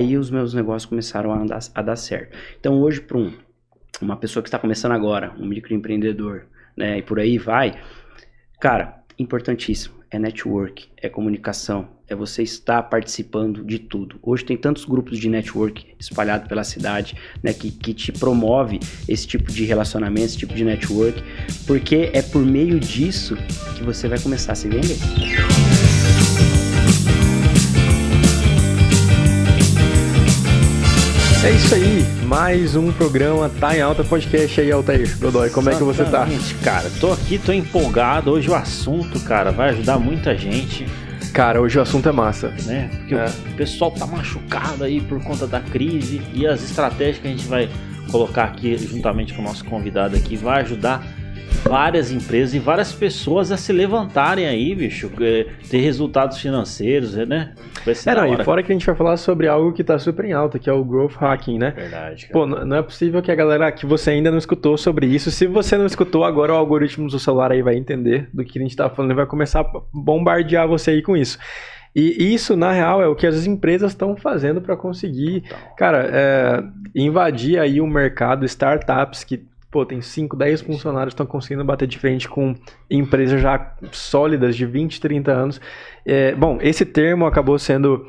aí os meus negócios começaram a, andar, a dar certo. Então hoje, para um, uma pessoa que está começando agora, um microempreendedor, né, e por aí vai, cara, importantíssimo, é network, é comunicação, é você estar participando de tudo. Hoje tem tantos grupos de network espalhados pela cidade, né, que, que te promove esse tipo de relacionamento, esse tipo de network, porque é por meio disso que você vai começar a se vender. É isso aí, mais um programa Tá em Alta Podcast aí, Altair Godoy. Como é que você tá? cara. Tô aqui, tô empolgado. Hoje o assunto, cara, vai ajudar muita gente. Cara, hoje o assunto é massa. Né? Porque é. o pessoal tá machucado aí por conta da crise e as estratégias que a gente vai colocar aqui juntamente com o nosso convidado aqui vai ajudar várias empresas e várias pessoas a se levantarem aí, bicho, é, ter resultados financeiros, né? É, não, e fora que a gente vai falar sobre algo que tá super em alta, que é o growth hacking, né? Verdade. Cara. Pô, não é possível que a galera, que você ainda não escutou sobre isso. Se você não escutou, agora o algoritmo do celular aí vai entender do que a gente tá falando e vai começar a bombardear você aí com isso. E isso, na real, é o que as empresas estão fazendo para conseguir, cara, é, invadir aí o mercado, startups que pô, tem 5, 10 funcionários que estão conseguindo bater de frente com empresas já sólidas de 20, 30 anos. É, bom, esse termo acabou sendo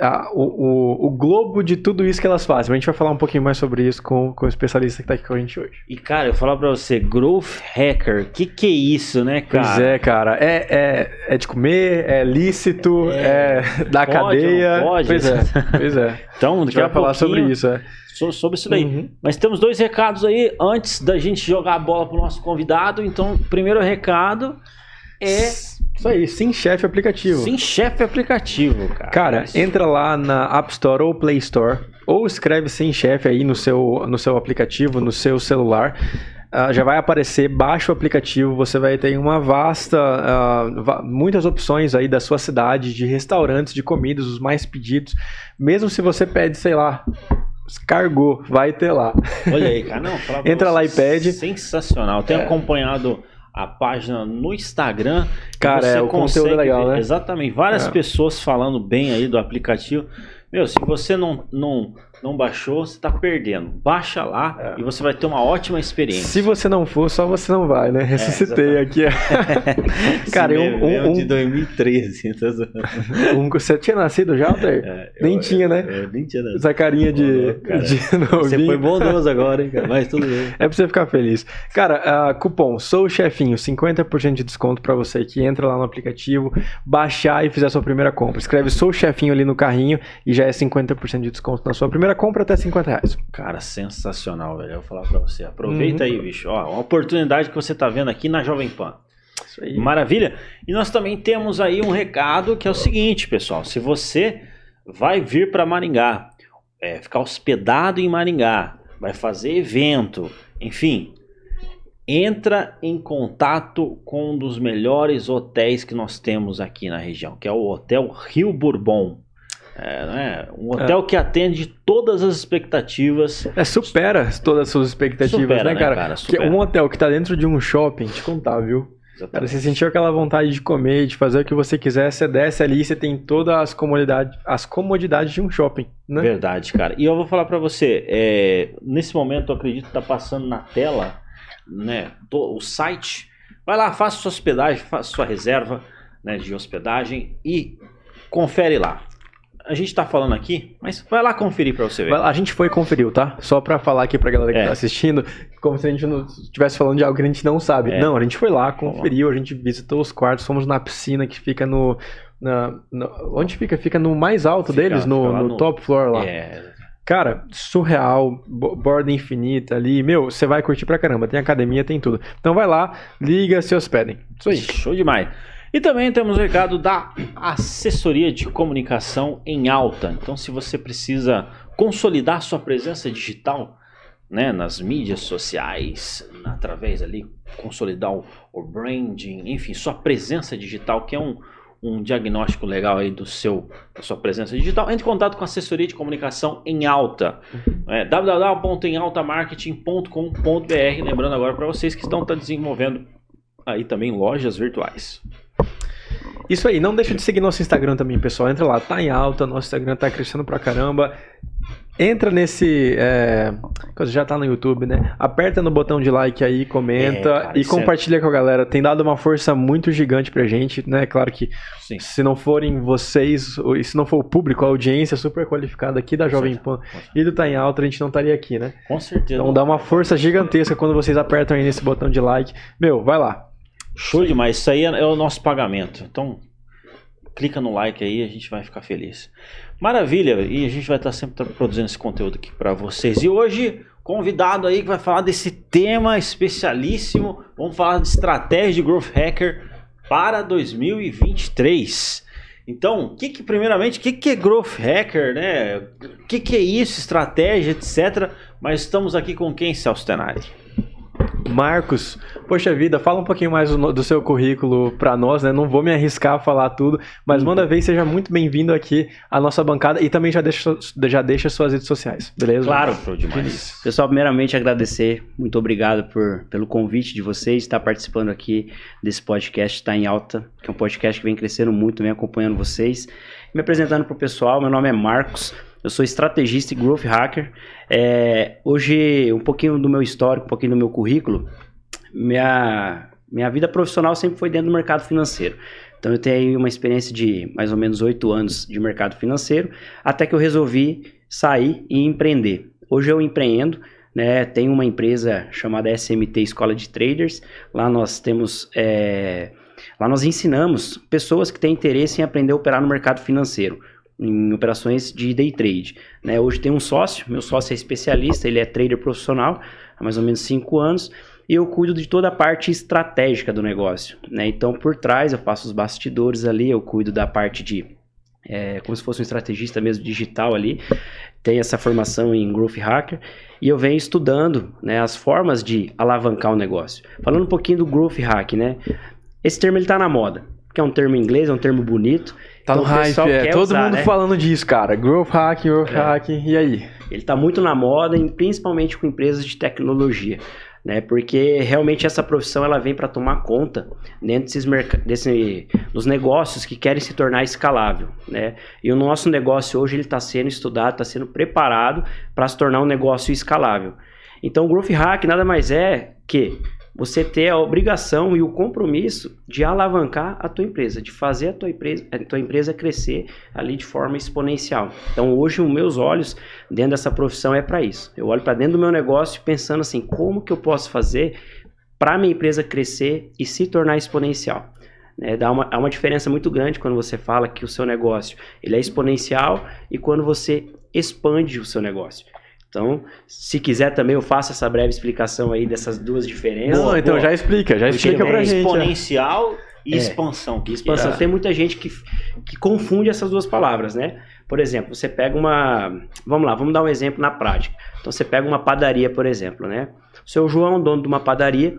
a, o, o, o, globo de tudo isso que elas fazem. A gente vai falar um pouquinho mais sobre isso com, com o especialista que está aqui com a gente hoje. E, cara, eu falar para você, growth hacker, o que, que é isso, né, cara? Pois é, cara. É, é, é de comer, é lícito, é, é da pode, cadeia. Pode. Pois é, pois é. Então, a gente vai falar sobre isso, é sobre isso daí. Uhum. Mas temos dois recados aí antes da gente jogar a bola pro nosso convidado. Então, primeiro recado é. Isso aí, Sim Chef aplicativo. Sim Chef aplicativo, cara. Cara, entra lá na App Store ou Play Store, ou escreve Sim Chef aí no seu, no seu aplicativo, no seu celular. Uh, já vai aparecer, baixa o aplicativo, você vai ter uma vasta, uh, muitas opções aí da sua cidade, de restaurantes, de comidas, os mais pedidos. Mesmo se você pede, sei lá, Cargou, vai ter lá. Olha aí, cara. Não, Entra lá e pede. Sensacional. Tenho é. acompanhado a página no Instagram. Cara, é, o conteúdo é legal, ver, né? Exatamente. Várias é. pessoas falando bem aí do aplicativo. Meu, se você não, não não baixou, você está perdendo. Baixa lá é. e você vai ter uma ótima experiência. Se você não for, só você não vai, né? Ressuscitei é, aqui. Cara, um, um, um, de 2013. um, você tinha nascido já, Alter? É, nem eu, tinha, né? Eu, nem tinha nascido. Essa carinha de, de Você foi bondoso agora, hein, cara? Mas tudo bem. É pra você ficar feliz. Cara, uh, cupom Sou o Chefinho, 50% de desconto para você que entra lá no aplicativo, baixar e fizer a sua primeira compra. Escreve Sou o Chefinho ali no carrinho e já é 50% de desconto na sua primeira primeira compra até 50 reais. Cara, sensacional, velho. Eu vou falar pra você. Aproveita uhum. aí, bicho. Ó, uma oportunidade que você tá vendo aqui na Jovem Pan. Isso aí. Maravilha. E nós também temos aí um recado que é o seguinte, pessoal. Se você vai vir para Maringá, é, ficar hospedado em Maringá, vai fazer evento, enfim, entra em contato com um dos melhores hotéis que nós temos aqui na região, que é o Hotel Rio Bourbon. É, né? Um hotel é. que atende todas as expectativas. É, supera todas as suas expectativas, supera, né, cara? Né, cara? Porque um hotel que tá dentro de um shopping, te contar, viu? Exatamente. Cara, você sentiu aquela vontade de comer, de fazer o que você quiser, você desce ali, você tem todas as comodidades, as comodidades de um shopping, né? Verdade, cara. E eu vou falar para você, é, nesse momento eu acredito que tá passando na tela, né, o site. Vai lá, faça sua hospedagem, faça sua reserva, né, de hospedagem e confere lá a gente tá falando aqui, mas vai lá conferir pra você ver. a gente foi conferir, tá? Só pra falar aqui pra galera que é. tá assistindo, como se a gente não estivesse falando de algo que a gente não sabe. É. Não, a gente foi lá, conferiu, a gente visitou os quartos, fomos na piscina que fica no. Na, onde fica? Fica no mais alto fica, deles, no, no, no, top floor lá. É. Cara, surreal, borda infinita ali. Meu, você vai curtir pra caramba. Tem academia, tem tudo. Então vai lá, liga, se hospedem. Isso aí. Show demais. E também temos o recado da assessoria de comunicação em alta. Então, se você precisa consolidar sua presença digital né, nas mídias sociais, através ali, consolidar o, o branding, enfim, sua presença digital, que é um, um diagnóstico legal aí do seu, da sua presença digital, entre em contato com a assessoria de comunicação em alta. É, www.emaltamarketing.com.br. Lembrando agora para vocês que estão tá desenvolvendo aí também lojas virtuais. Isso aí, não deixa de seguir nosso Instagram também, pessoal. Entra lá, tá em alta, nosso Instagram tá crescendo pra caramba. Entra nesse. É, já tá no YouTube, né? Aperta no botão de like aí, comenta É, cara, e isso é- compartilha com a galera. Tem dado uma força muito gigante pra gente, né? Claro que Sim. se não forem vocês, se não for o público, a audiência super qualificada aqui da Jovem Pan e do Tá em Alta, a gente não estaria aqui, né? Com certeza. Então dá uma força gigantesca quando vocês apertam aí nesse botão de like. Meu, vai lá. Show demais. Isso aí é é o nosso pagamento. Então, clica no like aí, a gente vai ficar feliz. Maravilha. E a gente vai estar sempre produzindo esse conteúdo aqui para vocês. E hoje, convidado aí que vai falar desse tema especialíssimo. Vamos falar de estratégia de Growth Hacker para 2023. Então, que, que primeiramente, o que, que é Growth Hacker, né? O que, que é isso, estratégia, etc. Mas estamos aqui com quem, Celso Tenari? Marcos, poxa vida, fala um pouquinho mais do, do seu currículo pra nós, né? Não vou me arriscar a falar tudo, mas manda ver e seja muito bem-vindo aqui à nossa bancada e também já deixa, já deixa suas redes sociais, beleza? Claro. Show demais. Pessoal, primeiramente agradecer, muito obrigado por, pelo convite de vocês, estar participando aqui desse podcast Está em Alta, que é um podcast que vem crescendo muito, vem acompanhando vocês. Me apresentando para o pessoal, meu nome é Marcos, eu sou estrategista e growth hacker. É, hoje, um pouquinho do meu histórico, um pouquinho do meu currículo, minha, minha vida profissional sempre foi dentro do mercado financeiro. Então eu tenho uma experiência de mais ou menos oito anos de mercado financeiro, até que eu resolvi sair e empreender. Hoje eu empreendo, né? Tenho uma empresa chamada SMT Escola de Traders. Lá nós temos, é, lá nós ensinamos pessoas que têm interesse em aprender a operar no mercado financeiro, em operações de day trade. Né? Hoje tem um sócio, meu sócio é especialista, ele é trader profissional há mais ou menos cinco anos e eu cuido de toda a parte estratégica do negócio. Né? Então, por trás, eu faço os bastidores ali, eu cuido da parte de. É, como se fosse um estrategista mesmo digital ali. Tem essa formação em Growth Hacker e eu venho estudando né, as formas de alavancar o negócio. Falando um pouquinho do Growth Hack, né? Esse termo ele tá na moda, que é um termo inglês, é um termo bonito. Tá no Então, o hype, é. Todo usar, mundo né? falando disso, cara. Growth hack, growth É. hack, e aí? Ele está muito na moda, principalmente com empresas de tecnologia, né? Porque realmente essa profissão ela vem para tomar conta dentro desses merc- desse, dos negócios que querem se tornar escalável, né? E o nosso negócio hoje ele está sendo estudado, está sendo preparado para se tornar um negócio escalável. Então, o Growth Hack nada mais é que você ter a obrigação e o compromisso de alavancar a tua empresa, de fazer a tua empresa, a tua empresa crescer ali de forma exponencial. Então, hoje, os meus olhos dentro dessa profissão é para isso. Eu olho para dentro do meu negócio pensando assim, como que eu posso fazer para minha empresa crescer e se tornar exponencial. Né, dá uma, há uma diferença muito grande quando você fala que o seu negócio ele é exponencial e quando você expande o seu negócio. Então, se quiser também eu faço essa breve explicação aí dessas duas diferenças. Não, então boa. já explica, já explica é pra gente. é. Exponencial e É. expansão. Que Expansão. que é? Tem muita gente que, que confunde essas duas palavras, né? Por exemplo, você pega uma. Vamos lá, vamos dar um exemplo na prática. Então você pega uma padaria, por exemplo, né? O seu João, dono de uma padaria,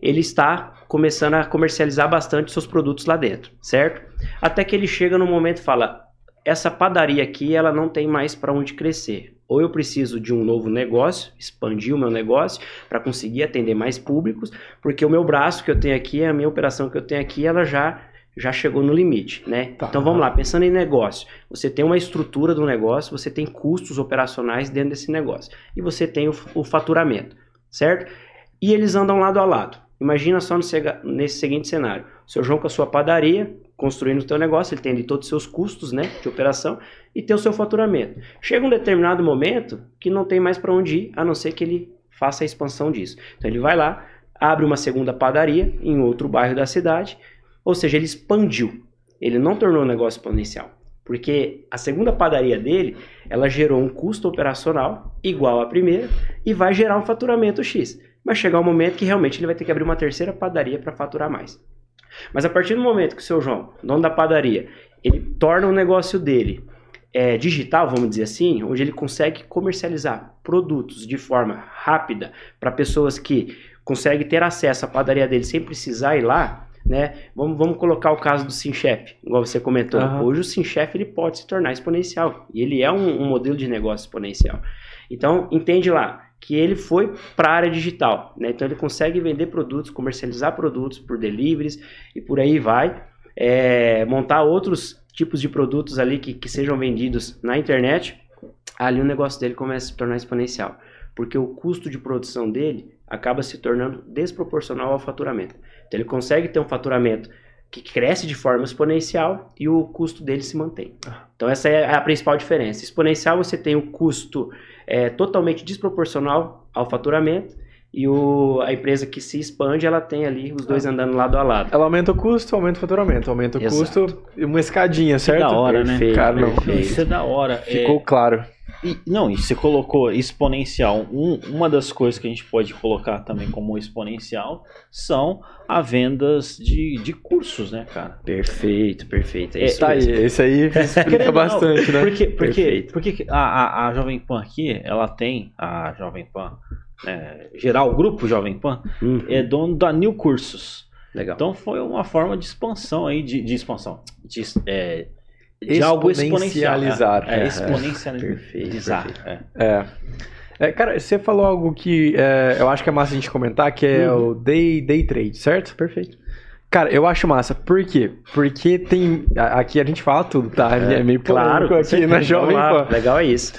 ele está começando a comercializar bastante seus produtos lá dentro, certo? Até que ele chega no momento e fala: essa padaria aqui, ela não tem mais para onde crescer. Ou eu preciso de um novo negócio, expandir o meu negócio para conseguir atender mais públicos, porque o meu braço que eu tenho aqui, a minha operação que eu tenho aqui, ela já já chegou no limite, né? Tá. Então vamos lá, pensando em negócio. Você tem uma estrutura do negócio, você tem custos operacionais dentro desse negócio e você tem o, o faturamento, certo? E eles andam lado a lado. Imagina só no nesse seguinte cenário: o seu João com a sua padaria, construindo o teu negócio, ele tem ali todos os seus custos, né, de operação e tem o seu faturamento. Chega um determinado momento que não tem mais para onde ir, a não ser que ele faça a expansão disso. Então ele vai lá, abre uma segunda padaria em outro bairro da cidade, ou seja, ele expandiu. Ele não tornou o negócio exponencial. Porque a segunda padaria dele, ela gerou um custo operacional igual à primeira e vai gerar um faturamento X. Vai chegar um momento que realmente ele vai ter que abrir uma terceira padaria para faturar mais. Mas a partir do momento que o seu João, dono da padaria, ele torna o negócio dele é, digital, vamos dizer assim, onde ele consegue comercializar produtos de forma rápida para pessoas que conseguem ter acesso à padaria dele sem precisar ir lá, né? Vamos, vamos colocar o caso do SimChef, igual você comentou. Aham. Hoje o SimChef ele pode se tornar exponencial e ele é um, um modelo de negócio exponencial. Então entende lá que ele foi para a área digital, né? Então ele consegue vender produtos, comercializar produtos por deliveries e por aí vai. é, montar outros tipos de produtos ali que, que sejam vendidos na internet, ali o negócio dele começa a se tornar exponencial. Porque o custo de produção dele acaba se tornando desproporcional ao faturamento. Então ele consegue ter um faturamento que cresce de forma exponencial e o custo dele se mantém. Então essa é a principal diferença. Exponencial você tem o custo é, totalmente desproporcional ao faturamento e o, a empresa que se expande, ela tem ali os dois andando lado a lado. Ela aumenta o custo, aumenta o faturamento. Aumenta o Exato. custo, uma escadinha, certo? da hora, né? Perfeito, Cara, não. perfeito. Isso é da hora. Ficou É, claro. E- não, e você colocou exponencial. Um- uma das coisas que a gente pode colocar também como exponencial são as vendas de, de cursos, né, cara? Perfeito, perfeito. É É, isso Tá aí, esse aí explica ou não, bastante, né? Porque, porque, Perfeito. porque a, a, a Jovem Pan aqui, ela tem, a Jovem Pan, é, geral, o grupo Jovem Pan, Uhum, é dono da New Cursos. Legal. Então foi uma forma de expansão aí, de, de expansão, de, é, de algo exponencial. Exponencializar. É, é exponencializar. Perfeito, É. É. É, cara, você falou algo que é, eu acho que é massa a gente comentar, que é Uhum. o day, day trade, certo? Perfeito. Cara, eu acho massa. Por quê? Porque tem. Aqui a gente fala tudo, tá? É, meio Claro, aqui certeza. na Jovem. Pan. Legal é isso.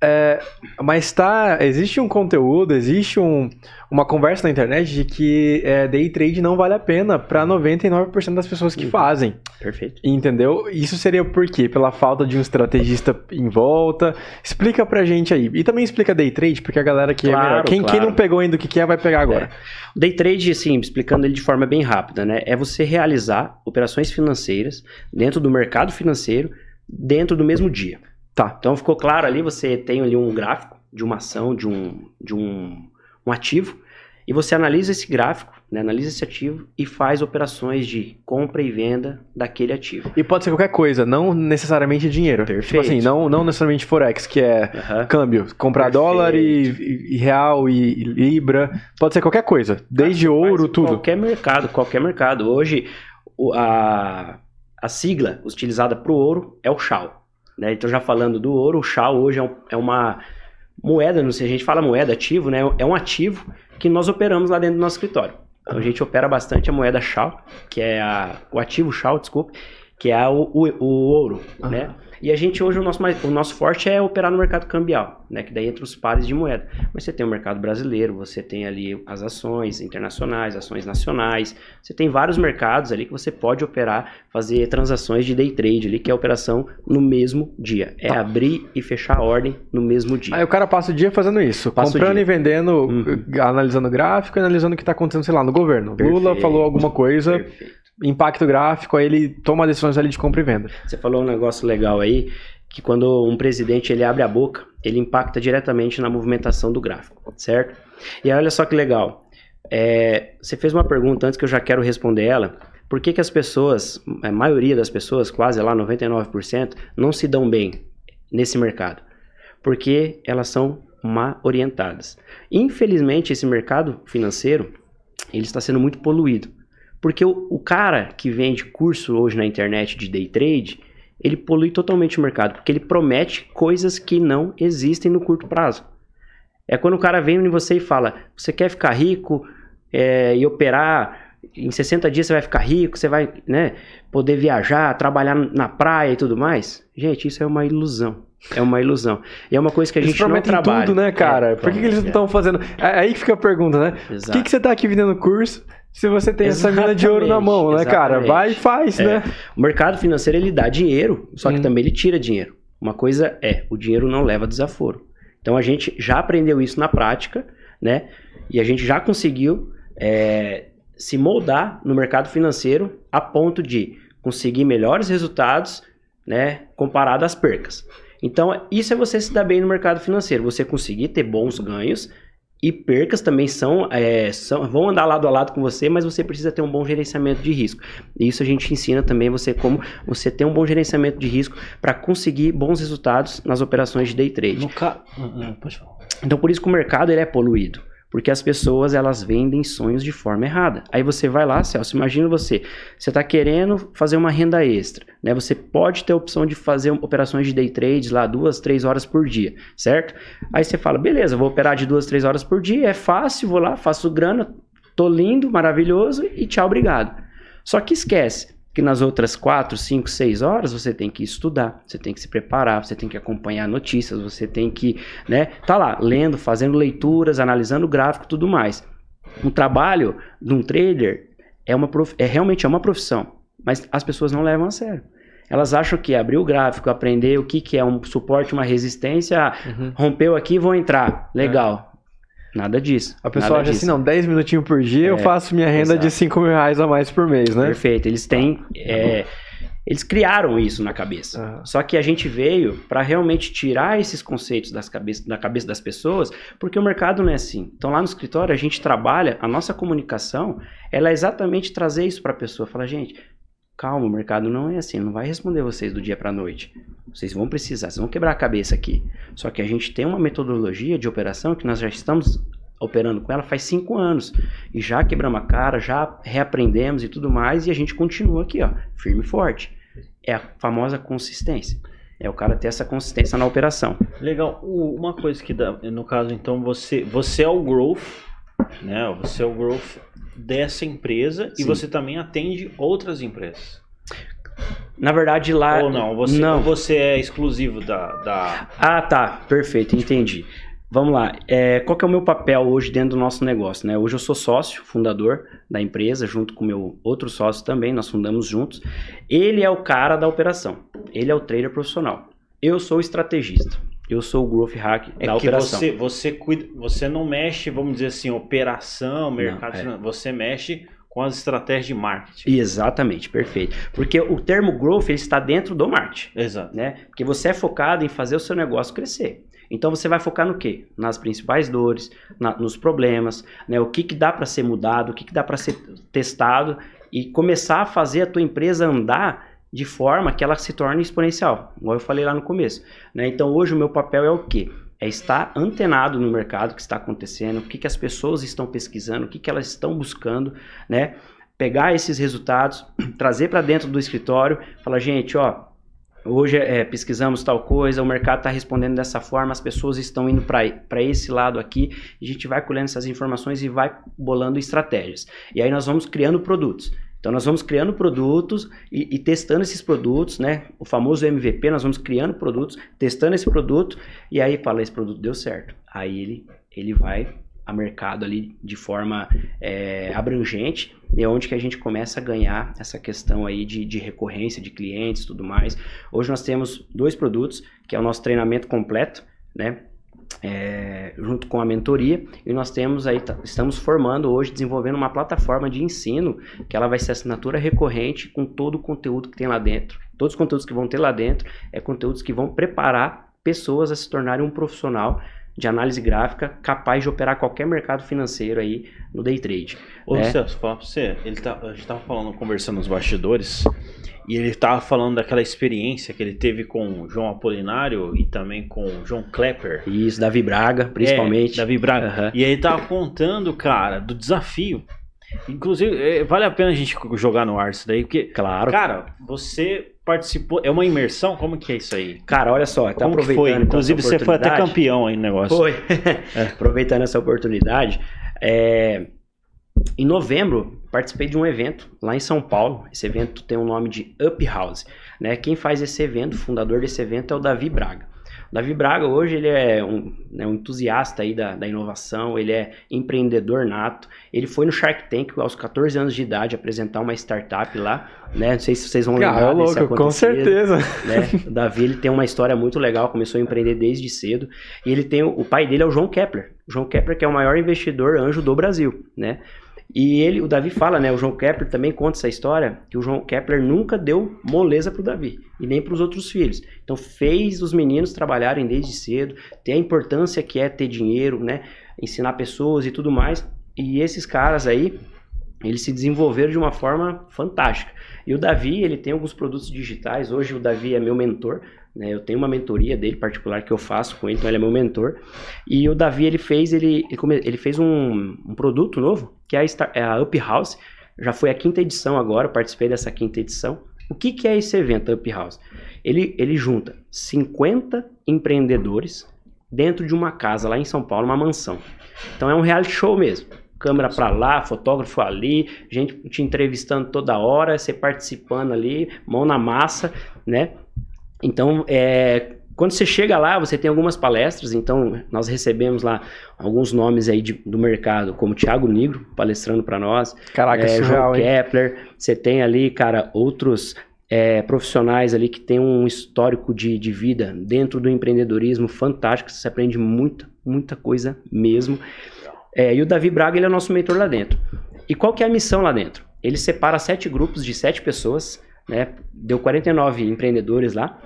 É, mas tá. Existe um conteúdo, existe um, uma conversa na internet de que é, day trade não vale a pena pra 99% das pessoas que Uhum. fazem. Perfeito. Entendeu? Isso seria por quê? Pela falta de um estrategista em volta. Explica pra gente aí. E também explica day trade, porque a galera que é Claro, melhor. Quem, quem claro. não pegou ainda o que quer, vai pegar agora. O day trade, assim, explicando ele de forma bem rápida, né? É você realizar operações financeiras dentro do mercado financeiro dentro do mesmo dia. Tá. Então ficou claro ali, você tem ali um gráfico de uma ação, de um, de um, um ativo, e você analisa esse gráfico, né? analisa esse ativo e faz operações de compra e venda daquele ativo. E pode ser qualquer coisa, não necessariamente dinheiro. Tipo Perfeito. assim, não, não necessariamente Forex, que é Aham. câmbio. Comprar Perfeito. dólar e, e- real e, e libra. Pode ser qualquer coisa. Desde você ouro, tudo. Qualquer mercado, qualquer mercado. Hoje, a, a sigla utilizada para o ouro é o SHAL. Né? Então, já falando do ouro, o SHAL hoje é, um- é uma moeda, não sei, a gente fala moeda, ativo, né? É um ativo que nós operamos lá dentro do nosso escritório. Então, a gente opera bastante a moeda SHAL, que é a, o ativo SHAL, desculpe, que é o, o, o ouro, Aham. né? E a gente hoje, o nosso, mais- o nosso forte é operar no mercado cambial, né? Que daí entra os pares de moeda. Mas você tem o mercado brasileiro, você tem ali as ações internacionais, ações nacionais. Você tem vários mercados ali que você pode operar, fazer transações de day trade ali, que é a operação no mesmo dia. É Tá. abrir e fechar a ordem no mesmo dia. Aí o cara passa o dia fazendo isso. Passa o comprando e vendendo, Uhum. analisando gráfico e analisando o que tá acontecendo, sei lá, no governo. Lula Perfeito. falou alguma coisa, Perfeito. Impacto gráfico, aí ele toma decisões ali de compra e venda. Você falou um negócio legal aí, que quando um presidente ele abre a boca, ele impacta diretamente na movimentação do gráfico, certo? E aí, olha só que legal. É, você fez uma pergunta antes que eu já quero responder ela. Por que, que as pessoas, a maioria das pessoas, quase lá 99%, não se dão bem nesse mercado? Porque elas são mal orientadas. Infelizmente, esse mercado financeiro, ele está sendo muito poluído. Porque o, o cara que vende curso hoje na internet de day trade, ele polui totalmente o mercado, porque ele promete coisas que não existem no curto prazo. É quando o cara vem em você e fala: você quer ficar rico é, e operar, em 60 dias você vai ficar rico, você vai né, poder viajar, trabalhar na praia e tudo mais. Gente, isso é uma ilusão. É uma ilusão. E é uma coisa que a Eles gente não trabalha. tudo, né, cara? É, Por que, que eles não estão fazendo? É aí que fica a pergunta, né? é. Por Exato. que, que você tá aqui vendendo curso se você tem essa mina de ouro na Exatamente, mão, né, cara? exatamente. Vai e faz, É. né? O mercado financeiro ele dá dinheiro, só que Hum. também ele tira dinheiro. Uma coisa é, o dinheiro não leva desaforo. Então a gente já aprendeu isso na prática, né? E a gente já conseguiu é, se moldar no mercado financeiro a ponto de conseguir melhores resultados, né? Comparado às percas. Então isso é você se dar bem no mercado financeiro, você conseguir ter bons ganhos e percas também são, é, são- vão andar lado a lado com você, mas você precisa ter um bom gerenciamento de risco. E isso a gente ensina também você como você ter um bom gerenciamento de risco para conseguir bons resultados nas operações de day trade. Ca... Ah, ah, Pode falar. Então por isso que o mercado ele é poluído. Porque as pessoas elas vendem sonhos de forma errada. Aí você vai lá, Celso, imagina você, você está querendo fazer uma renda extra, né? Você pode ter a opção de fazer operações de day trades lá duas, três horas por dia, certo? Aí você fala, beleza, vou operar de duas, três horas por dia, é fácil, vou lá, faço grana, tô lindo, maravilhoso e tchau, obrigado. Só que esquece, que nas outras 4, 5, 6 horas você tem que estudar, você tem que se preparar, você tem que acompanhar notícias, você tem que, né, tá lá, lendo, fazendo leituras, analisando o gráfico, tudo mais. Um trabalho de um trader é uma prof... é realmente é uma profissão, mas as pessoas não levam a sério. Elas acham que abrir o gráfico, aprender o que, que é um suporte, uma resistência, uhum. rompeu aqui, vou entrar. Legal. É. Nada disso. A pessoa acha assim, disso. assim, não, 10 minutinhos por dia é, eu faço minha renda exato. de 5 mil reais a mais por mês, né? Perfeito. Eles têm. É, eles criaram isso na cabeça. Uhum. Só que a gente veio para realmente tirar esses conceitos das cabeça, da cabeça das pessoas, porque o mercado não é assim. Então lá no escritório a gente trabalha, a nossa comunicação, ela é exatamente trazer isso para a pessoa. Falar, gente, calma, o mercado não é assim, não vai responder vocês do dia para noite. Vocês vão precisar, vocês vão quebrar a cabeça aqui. Só que a gente tem uma metodologia de operação que nós já estamos operando com ela faz cinco anos. E já quebramos a cara, já reaprendemos e tudo mais, e a gente continua aqui, ó, firme e forte. É a famosa consistência. É o cara ter essa consistência na operação. Legal. Uma coisa que dá, no caso, então, você, você é o growth, né? Você é o growth dessa empresa Sim. e você também atende outras empresas. Na verdade, lá. Ou não, você, não. você é exclusivo da, da. Ah, tá. Perfeito, entendi. Vamos lá. É, qual que é o meu papel hoje dentro do nosso negócio? Né? Hoje eu sou sócio, fundador da empresa, junto com meu outro sócio também, nós fundamos juntos. Ele é o cara da operação. Ele é o trader profissional. Eu sou o estrategista. Eu sou o growth hack é da operação. Você, você, cuida, você não mexe, vamos dizer assim, operação, mercado, não, é. você mexe com as estratégias de marketing. Exatamente, perfeito. Porque o termo growth ele está dentro do marketing. Exato. Né? Porque você é focado em fazer o seu negócio crescer. Então você vai focar no quê? Nas principais dores, na, nos problemas, né? o que, que dá para ser mudado, o que, que dá para ser testado e começar a fazer a tua empresa andar de forma que ela se torne exponencial, igual eu falei lá no começo. Né? Então hoje o meu papel é o quê? É estar antenado no mercado que está acontecendo, o que, que as pessoas estão pesquisando, o que, que elas estão buscando, né? Pegar esses resultados, trazer para dentro do escritório, falar, gente, ó, hoje é, pesquisamos tal coisa, o mercado está respondendo dessa forma, as pessoas estão indo para esse lado aqui, a gente vai colhendo essas informações e vai bolando estratégias. E aí nós vamos criando produtos. Então nós vamos criando produtos e, e, testando esses produtos, né? O famoso MVP, nós vamos criando produtos, testando esse produto e aí fala esse produto deu certo. Aí ele ele vai a mercado ali de forma é, abrangente e é onde que a gente começa a ganhar essa questão aí de, de recorrência de clientes, tudo mais. Hoje nós temos dois produtos que é o nosso treinamento completo, né? É, junto com a mentoria, e nós temos aí, estamos formando hoje, desenvolvendo uma plataforma de ensino, que ela vai ser assinatura recorrente com todo o conteúdo que tem lá dentro. Todos os conteúdos que vão ter lá dentro é conteúdos que vão preparar pessoas a se tornarem um profissional de análise gráfica capaz de operar qualquer mercado financeiro aí no day trade. Ô, né? Celso, falar pra você, ele tá, a gente estava falando, conversando nos bastidores, e ele estava falando daquela experiência que ele teve com o João Apolinário e também com o João Klepper. Isso, Davi Braga, principalmente. É, Davi Braga. Uhum. E ele estava contando, cara, do desafio. Inclusive, é, vale a pena a gente jogar no ar isso daí, porque, claro. cara, você participou, é uma imersão? Como que é isso aí? Cara, olha só, tá Como aproveitando. Foi? Então, Inclusive, você foi até campeão aí no negócio. Foi. é. Aproveitando essa oportunidade, é, em novembro, participei de um evento lá em São Paulo. Esse evento tem o nome de Up House. Né? Quem faz esse evento, o fundador desse evento é o Davi Braga. Davi Braga hoje ele é um, né, um entusiasta aí da, da, inovação, ele é empreendedor nato. Ele foi no Shark Tank aos 14 anos de idade apresentar uma startup lá. Né? Não sei se vocês vão lembrar Cara, desse louco, Com certeza. Né? O Davi ele tem uma história muito legal, começou a empreender desde cedo. E ele tem o, o pai dele é o João Kepler. O João Kepler que é o maior investidor anjo do Brasil, né? E ele, o Davi fala, né? O João Kepler também conta essa história, que o João Kepler nunca deu moleza pro Davi e nem para os outros filhos. Então fez os meninos trabalharem desde cedo, ter a importância que é ter dinheiro, né? Ensinar pessoas e tudo mais. E esses caras aí, eles se desenvolveram de uma forma fantástica. E o Davi, ele tem alguns produtos digitais. Hoje o Davi é meu mentor. Né? Eu tenho uma mentoria dele particular que eu faço com ele, então ele é meu mentor. E o Davi ele fez ele ele fez um, um produto novo que é a, Star, é a Up House. Já foi a quinta edição agora, participei dessa quinta edição. O que, que é esse evento Up House? Ele, ele junta 50 empreendedores dentro de uma casa lá em São Paulo, uma mansão. Então é um reality show mesmo. câmera para lá, fotógrafo ali, gente te entrevistando toda hora, você participando ali, mão na massa, né? Então, é, quando você chega lá, você tem algumas palestras, então nós recebemos lá alguns nomes aí de, do mercado, como Thiago Negro, palestrando para nós. Caraca, é, surreal, João Kepler. Você tem ali, cara, outros é, profissionais ali que tem um histórico de, de vida dentro do empreendedorismo fantástico. Você aprende muita, muita coisa mesmo. É, e o Davi Braga, ele é o nosso mentor lá dentro. E qual que é a missão lá dentro? Ele separa sete grupos de sete pessoas, né? Deu 49 empreendedores lá.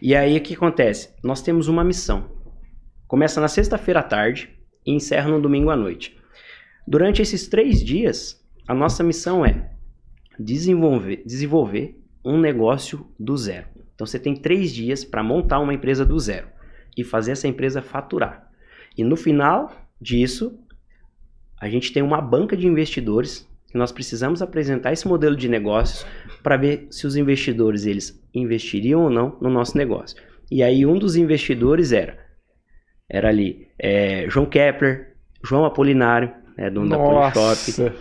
E aí o que acontece? Nós temos uma missão. Começa na sexta-feira à tarde e encerra no domingo à noite. Durante esses três dias, a nossa missão é desenvolver, desenvolver um negócio do zero. Então você tem três dias para montar uma empresa do zero e fazer essa empresa faturar. E no final disso, a gente tem uma banca de investidores nós precisamos apresentar esse modelo de negócios para ver se os investidores eles investiriam ou não no nosso negócio. E aí um dos investidores era era ali é, João Kepler, João Apolinário, né, dono da Polishop,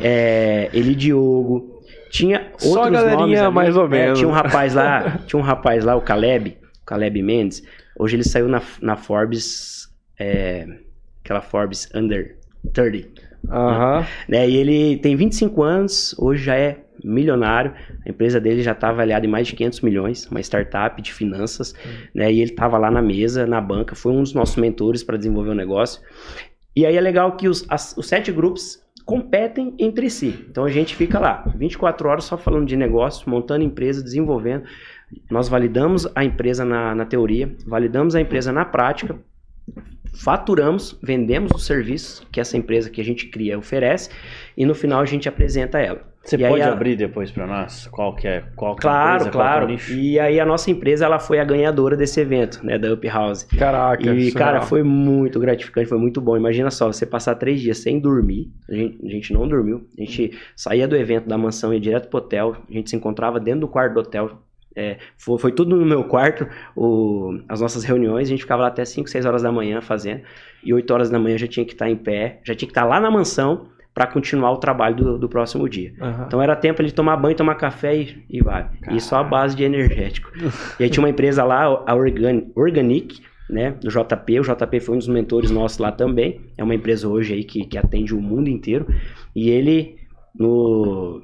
é, Eli Diogo, tinha outros Só a galerinha nomes ali, mais ou é, menos. tinha um rapaz lá, tinha um rapaz lá, o Caleb, o Caleb Mendes. Hoje ele saiu na, na Forbes, é, aquela Forbes Under 30 Aham. né? E ele tem 25 anos, hoje já é milionário. A empresa dele já está avaliada em mais de 500 milhões, uma startup de finanças, né? E ele estava lá na mesa, na banca, foi um dos nossos mentores para desenvolver o negócio. E aí é legal que os, as- os sete grupos competem entre si. Então a gente fica lá 24 horas só falando de negócio, montando empresa, desenvolvendo. Nós validamos a empresa na, na teoria, validamos a empresa na prática, faturamos, vendemos os serviços que essa empresa que a gente cria oferece e no final a gente apresenta ela. Você E aí pode a- abrir depois para nós? Qual que é? Qual que é Claro, empresa, qual que é o claro. nicho? E aí a nossa empresa ela foi a ganhadora desse evento, né, da Up House. Caraca. E, surreal. cara, foi muito gratificante, foi muito bom. Imagina só, você passar três dias sem dormir. A gente, a gente não dormiu. A gente saía do evento da mansão e ia direto pro hotel. A gente se encontrava dentro do quarto do hotel. É, foi, foi tudo no meu quarto, o- as nossas reuniões. A gente ficava lá até 5, 6 horas da manhã fazendo. E 8 horas da manhã já tinha que estar em pé, já tinha que estar lá na mansão para continuar o trabalho do, do próximo dia. Aham. Então era tempo de tomar banho, tomar café e, e vai. E só a base de energético. e aí tinha uma empresa lá, a Organi- Organic, né, do JP. O JP foi um dos mentores nossos lá também. É uma empresa hoje aí que, que atende o mundo inteiro. E ele, no...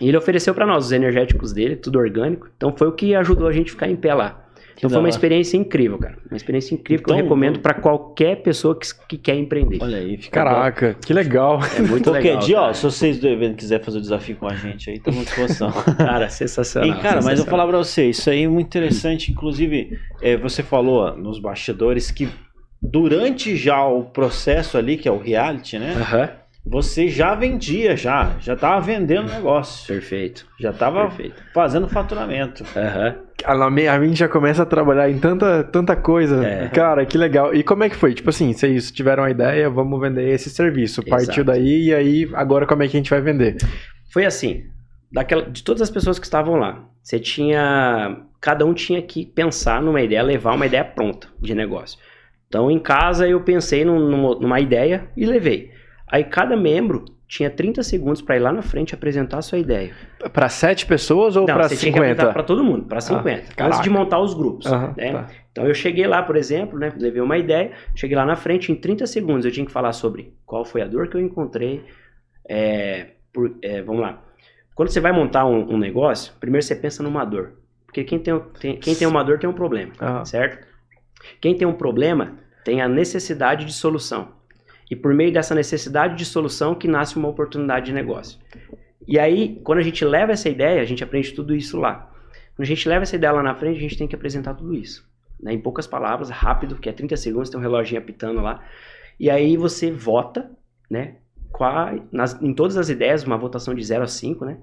ele ofereceu para nós os energéticos dele, tudo orgânico. Então foi o que ajudou a gente a ficar em pé lá. Então foi uma experiência incrível, cara. Uma experiência incrível que eu Então, recomendo para qualquer pessoa que, que quer empreender. Olha aí, fica bom. Caraca, que legal. É muito Qualquer legal. dia, ó, se vocês do evento quiserem fazer o desafio com a gente aí, estamos à disposição. Cara, sensacional. E, cara, mas eu vou sensacional. falar pra você, isso aí é muito interessante. Inclusive, é, você falou ó, nos bastidores que durante já o processo ali, que é o reality, né? Aham, Você já vendia, já. Já tava vendendo negócio. perfeito. Já tava Perfeito. fazendo faturamento. Aham. A mi- a gente já começa a trabalhar em tanta, tanta coisa. É. Cara, que legal. E como é que foi? Tipo assim, vocês tiveram a ideia, vamos vender esse serviço. Partiu Exato. daí e aí, agora como é que a gente vai vender? Foi assim, daquela, de todas as pessoas que estavam lá, você tinha, cada um tinha que pensar numa ideia, levar uma ideia pronta de negócio. Então, em casa, eu pensei num- numa ideia e levei. Aí, cada membro tinha 30 segundos para ir lá na frente apresentar a sua ideia. Pra sete pessoas ou pra você tinha que apresentar 50? para todo mundo, para 50, antes caraca. de montar os grupos. Aham, né? tá. Então eu cheguei lá, por exemplo, né, levei uma ideia, cheguei lá na frente, em 30 segundos eu tinha que falar sobre qual foi a dor que eu encontrei. é, por- é, vamos lá. Quando você vai montar um, um negócio, primeiro você pensa numa dor. Porque quem tem, tem- quem tem uma dor tem um problema, Aham. certo? Quem tem um problema tem a necessidade de solução. E por meio dessa necessidade de solução que nasce uma oportunidade de negócio. E aí, quando a gente leva essa ideia, a gente aprende tudo isso lá. Quando a gente leva essa ideia lá na frente, a gente tem que apresentar tudo isso. né? Em poucas palavras, rápido, que é 30 segundos, tem um reloginho apitando lá. E aí você vota, né? Nas, em todas as ideias, uma votação de 0 a 5, né?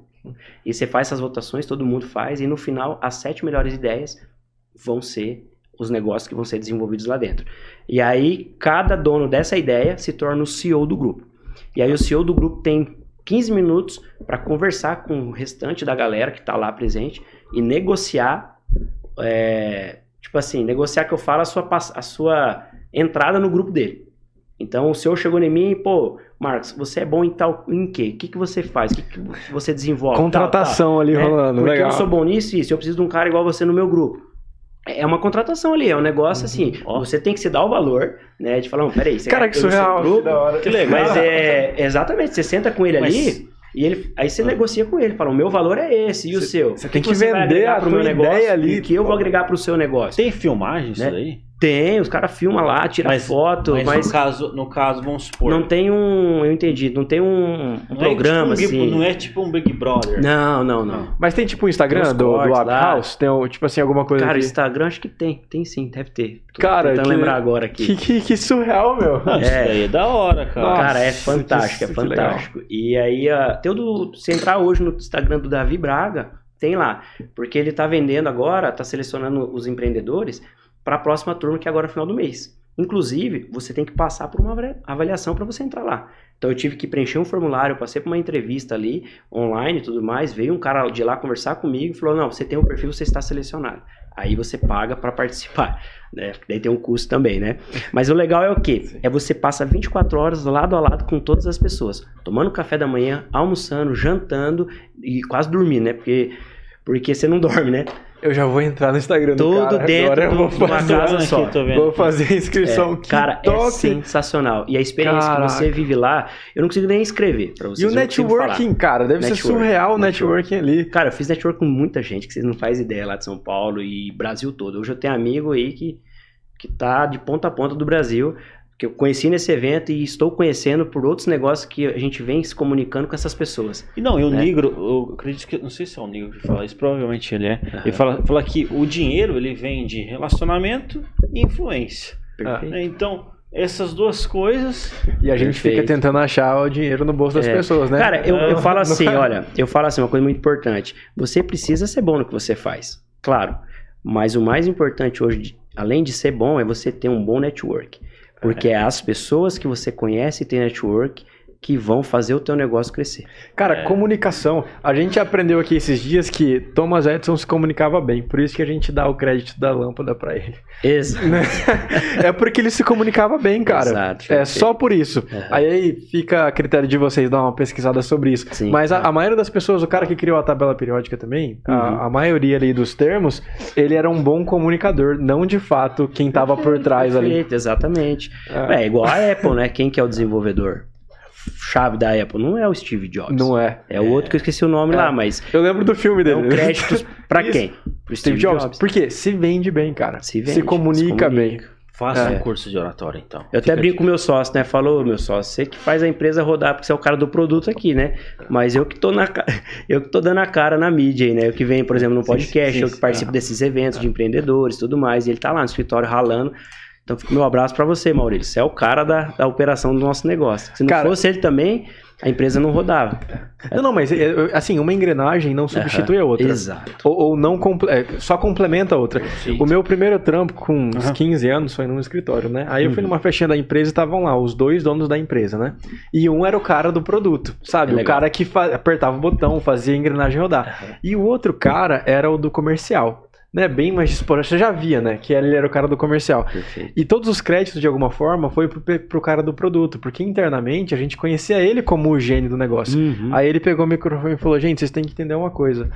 E você faz essas votações, todo mundo faz, e no final, as sete melhores ideias vão ser os negócios que vão ser desenvolvidos lá dentro. E aí, cada dono dessa ideia se torna o CEO do grupo. E aí, o CEO do grupo tem 15 minutos para conversar com o restante da galera que está lá presente e negociar, é, tipo assim, negociar que eu falo a sua, a sua entrada no grupo dele. Então o senhor chegou em mim e, pô, Marcos, você é bom em tal, em quê? O que, que você faz? O que, que você desenvolve? Contratação tal, tal. ali é, rolando, porque legal. eu sou bom nisso e isso, eu preciso de um cara igual você no meu grupo. É uma contratação ali, é um negócio assim. Ó. Você tem que se dar o valor, né? De falar, peraí, você Cara, que surreal, grupo, que da hora. Que legal. Mas é, exatamente, você senta com ele Mas... ali e ele, aí você ah. negocia com ele, fala, o meu valor é esse, e o seu? Você tem que, que vender a tua meu negócio ideia ali. E que eu vou agregar pro seu negócio. Tem filmagem isso né? daí? Tem, os caras filmam lá, tiram foto, mas, mas, no caso, no caso, vamos supor. Não tem um, eu entendi, não tem um, um programa é tipo um, assim. Não é tipo um Big Brother. Não, não, não. Mas tem tipo um Instagram do, do House? Tem tipo assim alguma coisa Cara, aqui? Instagram acho que tem, tem sim, deve ter. Tô cara, tentando que, lembrar agora aqui. Que, que, que surreal, meu. Não, isso é, é da hora, cara. Nossa, cara, é fantástico, é fantástico. E aí, uh, tem o do, se entrar hoje no Instagram do Davi Braga, tem lá, porque ele tá vendendo agora, tá selecionando os empreendedores para a próxima turma, que é agora no final do mês. Inclusive, você tem que passar por uma avaliação para você entrar lá. Então eu tive que preencher um formulário, passei por uma entrevista ali, online e tudo mais, veio um cara de lá conversar comigo e falou: "Não, você tem o um perfil, você está selecionado". Aí você paga para participar, né? Daí tem um custo também, né? Mas o legal é o quê? É você passa 24 horas lado a lado com todas as pessoas, tomando café da manhã, almoçando, jantando e quase dormindo, né? Porque porque você não dorme, né? Eu já vou entrar no Instagram Tudo do cara. dentro Agora do, eu vou fazer, uma casa só. Aqui, vou fazer a inscrição. É, cara, é sensacional. E a experiência Caraca. que você vive lá, eu não consigo nem escrever pra vocês. E o networking, cara, deve ser surreal o networking ali. Cara, eu fiz network com muita gente que vocês não fazem ideia lá de São Paulo e Brasil todo. Hoje eu tenho amigo aí que, que tá de ponta a ponta do Brasil que eu conheci nesse evento e estou conhecendo por outros negócios que a gente vem se comunicando com essas pessoas. E não, e o né? negro, eu acredito que, não sei se é o negro que fala isso, provavelmente ele é. Uhum. Ele fala, fala que o dinheiro ele vem de relacionamento e influência. Perfeito. Né? Então, essas duas coisas. E a gente Perfeito. fica tentando achar o dinheiro no bolso das é. pessoas, né? Cara, eu, eu falo assim, olha, eu falo assim, uma coisa muito importante. Você precisa ser bom no que você faz, claro. Mas o mais importante hoje, além de ser bom, é você ter um bom network. Porque é as pessoas que você conhece e tem network que vão fazer o teu negócio crescer. Cara, é. comunicação. A gente aprendeu aqui esses dias que Thomas Edison se comunicava bem, por isso que a gente dá o crédito da lâmpada para ele. Exato. é porque ele se comunicava bem, cara. Exato. É só por isso. Uhum. Aí fica a critério de vocês dar uma pesquisada sobre isso. Sim, Mas a, a, maioria das pessoas, o cara que criou a tabela periódica também, uhum. a, a, maioria ali dos termos, ele era um bom comunicador, não de fato quem estava por trás Perfeito, ali. Exatamente. É. é igual a Apple, né? Quem que é o desenvolvedor? Chave da Apple não é o Steve Jobs. Não é. É o outro que eu esqueci o nome é. lá, mas. Eu lembro do filme dele. Dão créditos pra quem? Pro Steve, Steve Jobs. Jobs. Porque se vende bem, cara. Se, vende, se, comunica, se comunica bem. Faça é. um curso de oratória, então. Eu até brinco com meu sócio, né? Falou, meu sócio, você que faz a empresa rodar, porque você é o cara do produto aqui, né? Mas eu que tô na eu que tô dando a cara na mídia aí, né? Eu que venho, por exemplo, no podcast, sim, sim, eu que participo ah. desses eventos de empreendedores e tudo mais. E ele tá lá no escritório ralando. Então meu abraço para você, Maurício. Você é o cara da, da operação do nosso negócio. Se não cara, fosse ele também, a empresa não rodava. Não, não, mas é, assim, uma engrenagem não substitui a outra. Exato. Ou, ou não é, só complementa a outra. O meu primeiro trampo com uns uhum. 15 anos foi num escritório, né? Aí eu fui uhum. numa festinha da empresa e estavam lá os dois donos da empresa, né? E um era o cara do produto, sabe? É o cara que apertava o botão, fazia a engrenagem rodar. Uhum. E o outro cara era o do comercial né, bem mais esporádico. Você já via, né, que ele era o cara do comercial. Perfeito. E todos os créditos, de alguma forma, foi pro, pro cara do produto, porque internamente a gente conhecia ele como o gênio do negócio. Uhum. Aí ele pegou o microfone e falou, gente, vocês têm que entender uma coisa.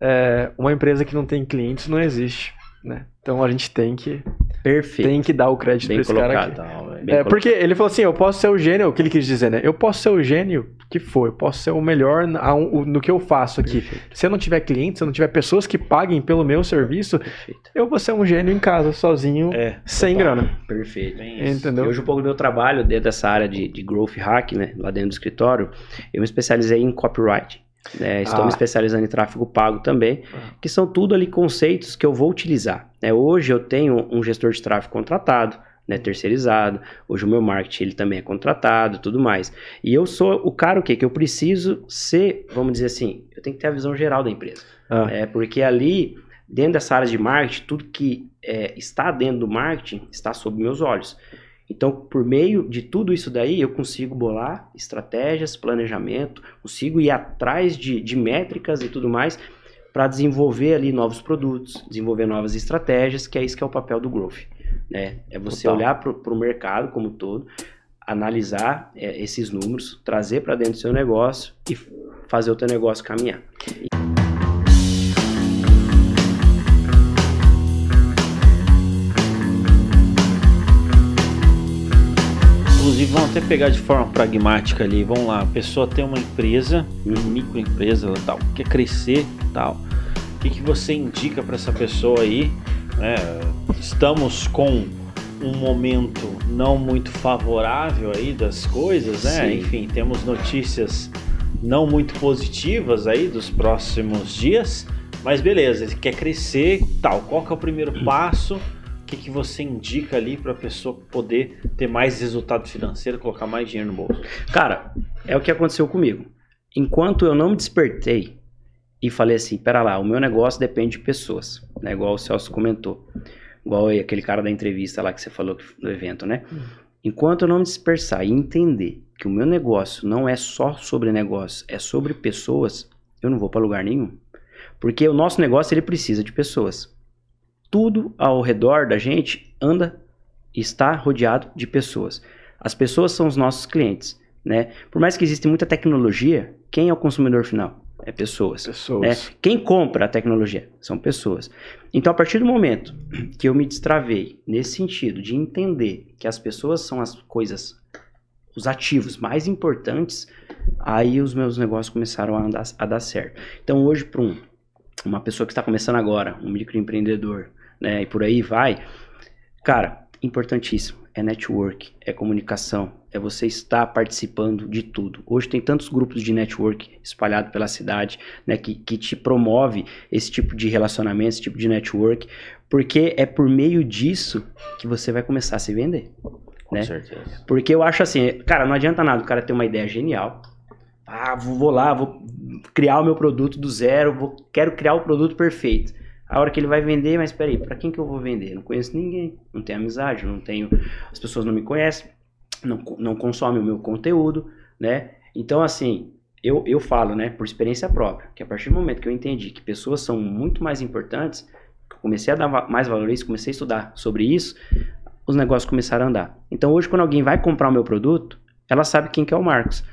É, uma empresa que não tem clientes não existe, né? Então a gente tem que Perfeito. tem que dar o crédito Bem pra esse colocado, cara aqui. É, porque ele falou assim, eu posso ser o gênio, o que ele quis dizer, né? Eu posso ser o gênio que for, eu posso ser o melhor no que eu faço aqui. Perfeito. Se eu não tiver clientes, se eu não tiver pessoas que paguem pelo meu serviço, Perfeito. eu vou ser um gênio em casa, sozinho, é, sem total. grana. Perfeito. Entendeu? Hoje um pouco do meu trabalho dentro dessa área de, de growth hack, né, lá dentro do escritório, eu me especializei em copyright. É, estou ah. me especializando em tráfego pago também, ah. que são tudo ali conceitos que eu vou utilizar. É, hoje eu tenho um gestor de tráfego contratado, né, terceirizado. Hoje o meu marketing ele também é contratado, tudo mais. E eu sou o cara o quê? Que eu preciso ser, vamos dizer assim, eu tenho que ter a visão geral da empresa. Ah. É, porque ali, dentro dessa área de marketing, tudo que é, está dentro do marketing está sob meus olhos. Então, por meio de tudo isso daí, eu consigo bolar estratégias, planejamento, consigo ir atrás de, de métricas e tudo mais para desenvolver ali novos produtos, desenvolver novas estratégias, que é isso que é o papel do growth. Né? É você Total. olhar para o mercado como todo, analisar é, esses números, trazer para dentro do seu negócio e fazer o teu negócio caminhar. Inclusive, vamos até pegar de forma pragmática ali. Vamos lá, a pessoa tem uma empresa, uma microempresa, tal, quer crescer, tal. O que, que você indica para essa pessoa aí? É, estamos com um momento não muito favorável aí das coisas, né? Sim. Enfim, temos notícias não muito positivas aí dos próximos dias, mas beleza, ele quer crescer, tal. Qual que é o primeiro passo? Que, que você indica ali para a pessoa poder ter mais resultado financeiro, colocar mais dinheiro no bolso? Cara, é o que aconteceu comigo. Enquanto eu não me despertei e falei assim, pera lá, o meu negócio depende de pessoas, né? Igual o Celso comentou. Igual aquele cara da entrevista lá que você falou no evento, né? Uhum. Enquanto eu não me dispersar e entender que o meu negócio não é só sobre negócio, é sobre pessoas, eu não vou para lugar nenhum. Porque o nosso negócio ele precisa de pessoas. Tudo ao redor da gente anda e está rodeado de pessoas. As pessoas são os nossos clientes, né? Por mais que exista muita tecnologia, quem é o consumidor final? É pessoas. Pessoas. Né? Quem compra a tecnologia? São pessoas. Então, a partir do momento que eu me destravei nesse sentido de entender que as pessoas são as coisas, os ativos mais importantes, aí os meus negócios começaram a, andar, a dar certo. Então, hoje, para um, uma pessoa que está começando agora, um microempreendedor, né, e por aí vai, cara, importantíssimo é network, é comunicação, é você estar participando de tudo. Hoje tem tantos grupos de network espalhados pela cidade, né, que, que te promove esse tipo de relacionamento, esse tipo de network, porque é por meio disso que você vai começar a se vender. Com né? certeza. Porque eu acho assim, cara, não adianta nada o cara ter uma ideia genial. Ah, vou lá, vou criar o meu produto do zero, vou, quero criar o produto perfeito. A hora que ele vai vender, mas peraí, para quem que eu vou vender? Não conheço ninguém, não tenho amizade, não tenho, as pessoas não me conhecem, não, não consomem o meu conteúdo, né? Então, assim, eu, eu falo, né, por experiência própria, que a partir do momento que eu entendi que pessoas são muito mais importantes, comecei a dar mais valor a isso, comecei a estudar sobre isso, os negócios começaram a andar. Então, hoje, quando alguém vai comprar o meu produto, ela sabe quem que é o Marcos.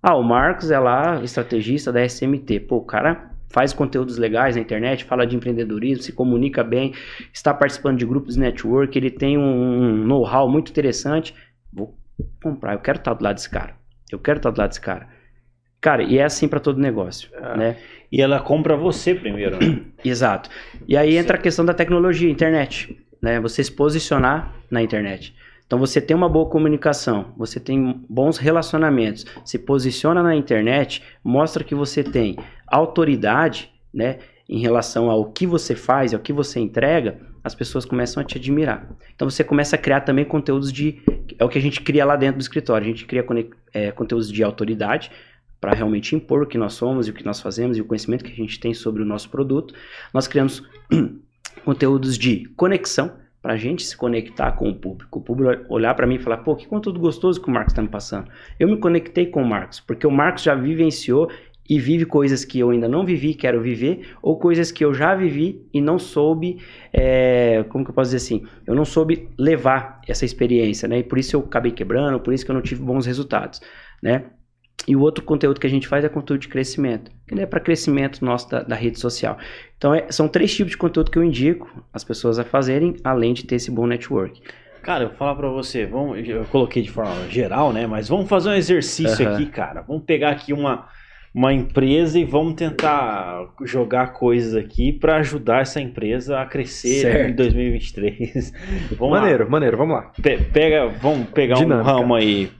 Ah, o Marcos é lá, estrategista da SMT. Pô, o cara faz conteúdos legais na internet, fala de empreendedorismo, se comunica bem, está participando de grupos de network, ele tem um know-how muito interessante. Vou comprar, eu quero estar do lado desse cara. Eu quero estar do lado desse cara. Cara, e é assim para todo negócio, é. né? E ela compra você primeiro, né? Exato. E aí entra a questão da tecnologia, internet, né? Você se posicionar na internet. Então você tem uma boa comunicação, você tem bons relacionamentos, se posiciona na internet, mostra que você tem autoridade, né, em relação ao que você faz, ao que você entrega, as pessoas começam a te admirar. Então você começa a criar também conteúdos de é o que a gente cria lá dentro do escritório. A gente cria é, conteúdos de autoridade para realmente impor o que nós somos e o que nós fazemos e o conhecimento que a gente tem sobre o nosso produto. Nós criamos conteúdos de conexão para a gente se conectar com o público. O público olhar para mim e falar, pô, que conteúdo gostoso que o Marcos está me passando. Eu me conectei com o Marcos, porque o Marcos já vivenciou e vive coisas que eu ainda não vivi, quero viver, ou coisas que eu já vivi e não soube, é, como que eu posso dizer assim, eu não soube levar essa experiência, né? E por isso eu acabei quebrando, por isso que eu não tive bons resultados, né? E o outro conteúdo que a gente faz é conteúdo de crescimento, que é para crescimento nosso da, da, rede social. Então, é, são três tipos de conteúdo que eu indico as pessoas a fazerem, além de ter esse bom network. Cara, eu vou falar para você, vamos, eu coloquei de forma geral, né? Mas vamos fazer um exercício uhum. aqui, cara. Vamos pegar aqui uma, uma empresa e vamos tentar jogar coisas aqui para ajudar essa empresa a crescer certo. em 2023. Vamos maneiro, lá. maneiro, vamos lá. Pe pega, vamos pegar Dinâmica. um ramo aí.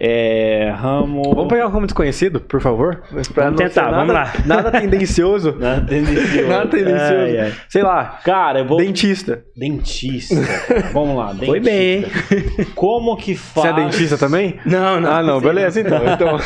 É, ramo. Vamos pegar um ramo desconhecido, por favor? vamos tentar, nada, vamos lá. Nada tendencioso. nada tendencioso. nada tendencioso. Ai, ai. Sei lá. Cara, eu vou. Dentista. Dentista. vamos lá, dentista. Foi bem, hein? Como que faz. Você é dentista também? Não, não. Ah, não, beleza então. então...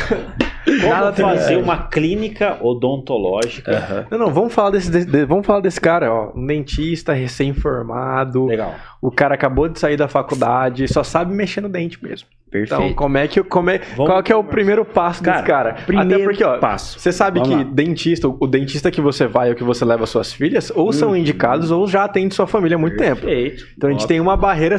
Como Nada fazer uma clínica odontológica. Uhum. Não, não, vamos falar desse, de, vamos falar desse cara, ó. Um dentista recém-formado. Legal. O cara acabou de sair da faculdade, só sabe mexer no dente mesmo. Perfeito. Então, como é que, como é, qual que é o primeiro passo Cara, desse cara? primeiro Até porque, ó, passo. você sabe Vamos que lá. dentista, o dentista que você vai ou que você leva suas filhas, ou são Uhum. indicados ou já atende sua família há muito tempo. Perfeito. Então a gente tem uma barreira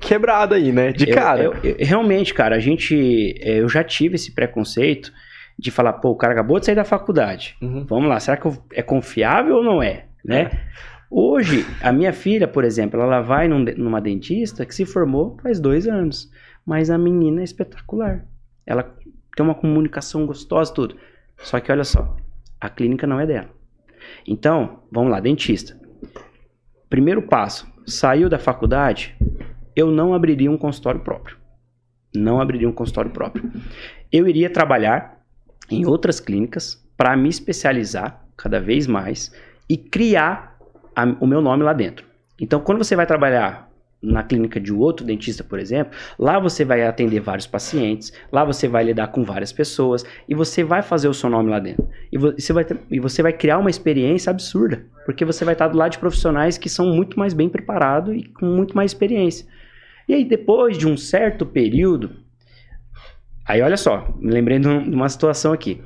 quebrada aí, né? De Eu- cara. eu- eu- realmente, cara, a gente. é, Eu já tive esse preconceito de falar, pô, o cara acabou de sair da faculdade. Uhum. Vamos lá, será que é confiável ou não é? Né? Hoje, a minha filha, por exemplo, ela vai num numa dentista que se formou faz dois anos. Mas a menina é espetacular. Ela tem uma comunicação gostosa, tudo. Só que olha só, a clínica não é dela. Então, vamos lá, dentista. Primeiro passo, saiu da faculdade, eu não abriria um consultório próprio. Não abriria um consultório próprio. Eu iria trabalhar em outras clínicas para me especializar cada vez mais e criar a- o meu nome lá dentro. Então, quando você vai trabalhar na clínica de outro dentista, por exemplo, lá você vai atender vários pacientes, lá você vai lidar com várias pessoas e você vai fazer o seu nome lá dentro. E vo- você vai, ter- e você vai criar uma experiência absurda, porque você vai estar do lado de profissionais que são muito mais bem preparados e com muito mais experiência. E aí, depois de um certo período, aí olha só, me lembrei de uma situação aqui.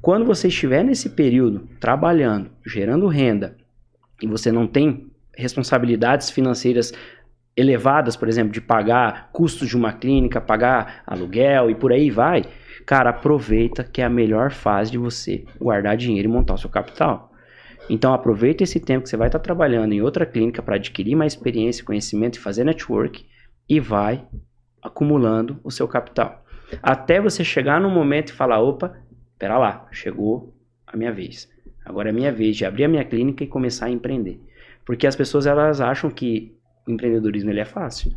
Quando você estiver nesse período trabalhando, gerando renda, e você não tem responsabilidades financeiras elevadas, por exemplo, de pagar custos de uma clínica, pagar aluguel e por aí vai, cara, aproveita que é a melhor fase de você guardar dinheiro e montar o seu capital. Então aproveita esse tempo que você vai estar trabalhando em outra clínica para adquirir mais experiência, conhecimento e fazer network e vai acumulando o seu capital. Até você chegar no momento e falar, opa, pera lá, chegou a minha vez. Agora é minha vez de abrir a minha clínica e começar a empreender. Porque as pessoas elas acham que o empreendedorismo ele é fácil.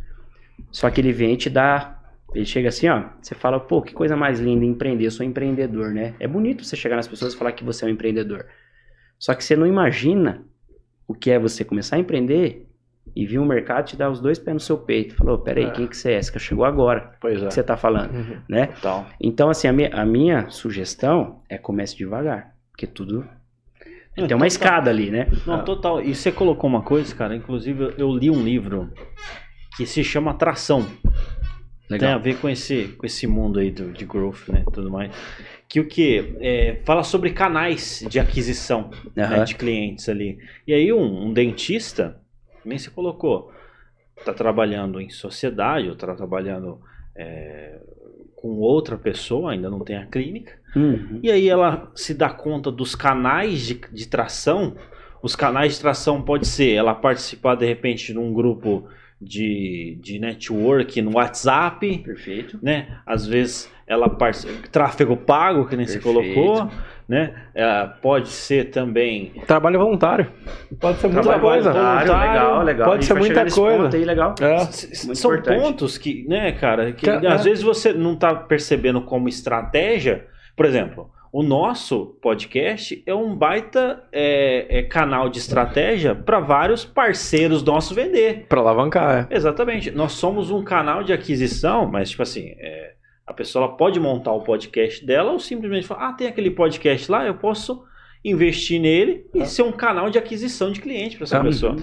Só que ele vem e te dá. Ele chega assim, ó. Você fala, pô, que coisa mais linda empreender, eu sou empreendedor, né? É bonito você chegar nas pessoas e falar que você é um empreendedor. Só que você não imagina o que é você começar a empreender e vir o mercado te dar os dois pés no seu peito. Falou, peraí, É. quem que você é? Você que chegou agora. Pois O é. que você tá falando, Uhum. né? Então, Então, assim, a minha, a minha sugestão é comece devagar. Porque tudo. Tem uma total. escada ali, né? Não, total. E você colocou uma coisa, cara. Inclusive, eu- li um livro que se chama Atração. Tem a ver com esse, com esse mundo aí do, de growth, né? Tudo mais. Que o que? fala sobre canais de aquisição né, Aham. de clientes ali. E aí, um, um dentista, nem se colocou, tá trabalhando em sociedade, ou tá trabalhando é, com outra pessoa, ainda não tem a clínica. Uhum. E aí ela se dá conta dos canais de, de tração. Os canais de tração pode ser ela participar de repente num grupo de, de network no WhatsApp, Perfeito. né? Às vezes ela participa, tráfego pago, que nem se colocou, né? É, pode ser também Trabalho voluntário. Pode ser muita Trabalho coisa. voluntário. legal, legal. Pode ser muita coisa. ponto Aí, legal. É. Muito São importante. pontos que, né, cara, que Que- é. às vezes você não tá percebendo como estratégia. Por exemplo, o nosso podcast é um baita é, é, canal de estratégia para vários parceiros nossos vender. Pra alavancar, é. Exatamente. Nós somos um canal de aquisição, mas tipo assim, é, a pessoa pode montar o podcast dela ou simplesmente falar, ah, tem aquele podcast lá, eu posso investir nele e Ah. ser um canal de aquisição de cliente para essa Ah. pessoa.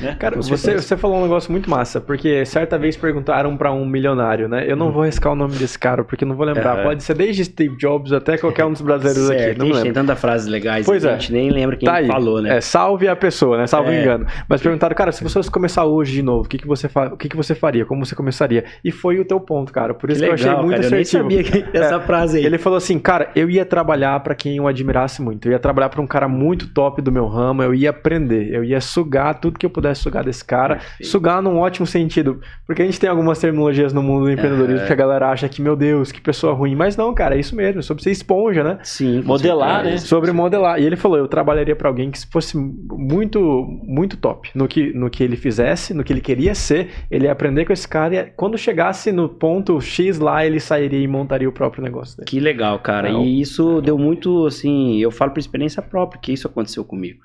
Né? Cara, você, você falou um negócio muito massa, porque certa vez perguntaram pra um milionário, né? Eu não vou arriscar o nome desse cara, porque eu não vou lembrar. Aham. Pode ser desde Steve Jobs até qualquer um dos brasileiros aqui, Certo, não me Ixi, tem lembro. tantas frases legais Pois que é. a gente nem lembra quem Tá aí. falou, né? É, salve a pessoa, né? Salve o É. engano. Mas perguntaram, cara, se você fosse começar hoje de novo, o que, que, você, fa... o que, que você faria? Como você começaria? E foi o teu ponto, cara. Por isso que, eu achei muito cara, eu nem assertivo. sabia que essa frase aí. Ele falou assim, cara, eu ia trabalhar pra quem eu admirasse muito. Eu ia trabalhar pra um cara muito top do meu ramo. Eu ia aprender. Eu ia sugar tudo que eu pudesse sugar desse cara. Perfeito. Sugar num ótimo sentido. Porque a gente tem algumas terminologias no mundo do empreendedorismo Aham. que a galera acha que, meu Deus, que pessoa ruim. Mas não, cara, é isso mesmo. É sobre ser esponja, né? Sim, com Modelar, né? Sobre modelar. E ele falou, eu trabalharia pra alguém que fosse muito, muito top no que, no que ele fizesse, no que ele queria ser. Ele ia aprender com esse cara e quando chegasse no ponto X lá, ele sairia e montaria o próprio negócio dele. Que legal, cara. Não. E isso deu muito, assim, eu falo por experiência própria, que isso aconteceu comigo.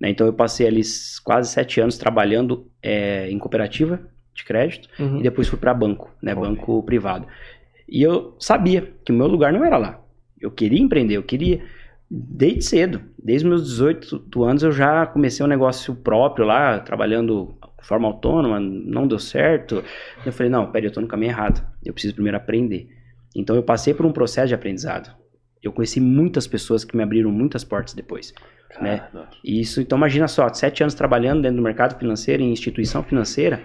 né? Então eu passei ali quase sete anos trabalhando é, em cooperativa de crédito Uhum. e depois fui para banco, né? Olha. Banco privado. E eu sabia que o meu lugar não era lá. Eu queria empreender, eu queria desde cedo, desde meus 18 anos eu já comecei um negócio próprio lá, trabalhando forma autônoma, não deu certo. Eu falei, não, peraí, eu tô no caminho errado. Eu preciso primeiro aprender. Então eu passei por um processo de aprendizado. Eu conheci muitas pessoas que me abriram muitas portas depois. Né? Isso, então imagina só, sete anos trabalhando dentro do mercado financeiro, em instituição financeira,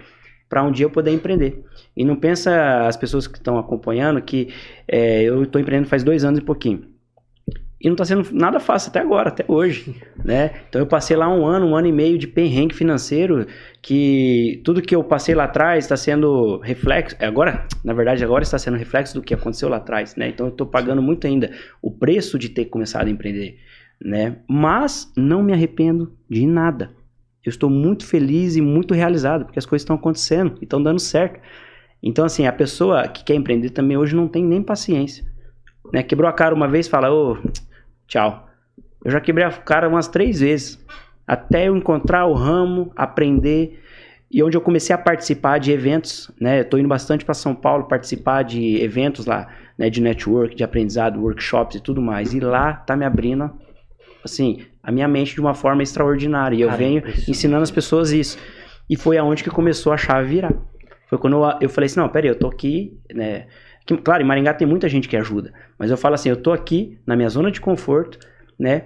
para um dia eu poder empreender. E não pensa as pessoas que estão acompanhando que é, eu estou empreendendo faz dois anos e pouquinho. E não está sendo nada fácil até agora, até hoje, né? Então eu passei lá um ano, um ano e meio de perrengue financeiro, que tudo que eu passei lá atrás está sendo reflexo, agora, na verdade, agora está sendo reflexo do que aconteceu lá atrás, né? Então eu estou pagando muito ainda o preço de ter começado a empreender, né? Mas não me arrependo de nada. Eu estou muito feliz e muito realizado, porque as coisas estão acontecendo e estão dando certo. Então, assim, a pessoa que quer empreender também hoje não tem nem paciência. Né? Quebrou a cara uma vez, fala, ô, tchau. Eu já quebrei a cara umas três vezes, até eu encontrar o ramo, aprender, e onde eu comecei a participar de eventos, né? Estou indo bastante para São Paulo participar de eventos lá, né? De network, de aprendizado, workshops e tudo mais. E lá tá me abrindo, assim, a minha mente de uma forma extraordinária. E eu venho ensinando as pessoas isso. E foi aonde que começou a chave virar. Foi quando eu, eu falei assim, não, peraí, eu tô aqui, né? Que, claro, em Maringá tem muita gente que ajuda. Mas eu falo assim, eu tô aqui na minha zona de conforto, né?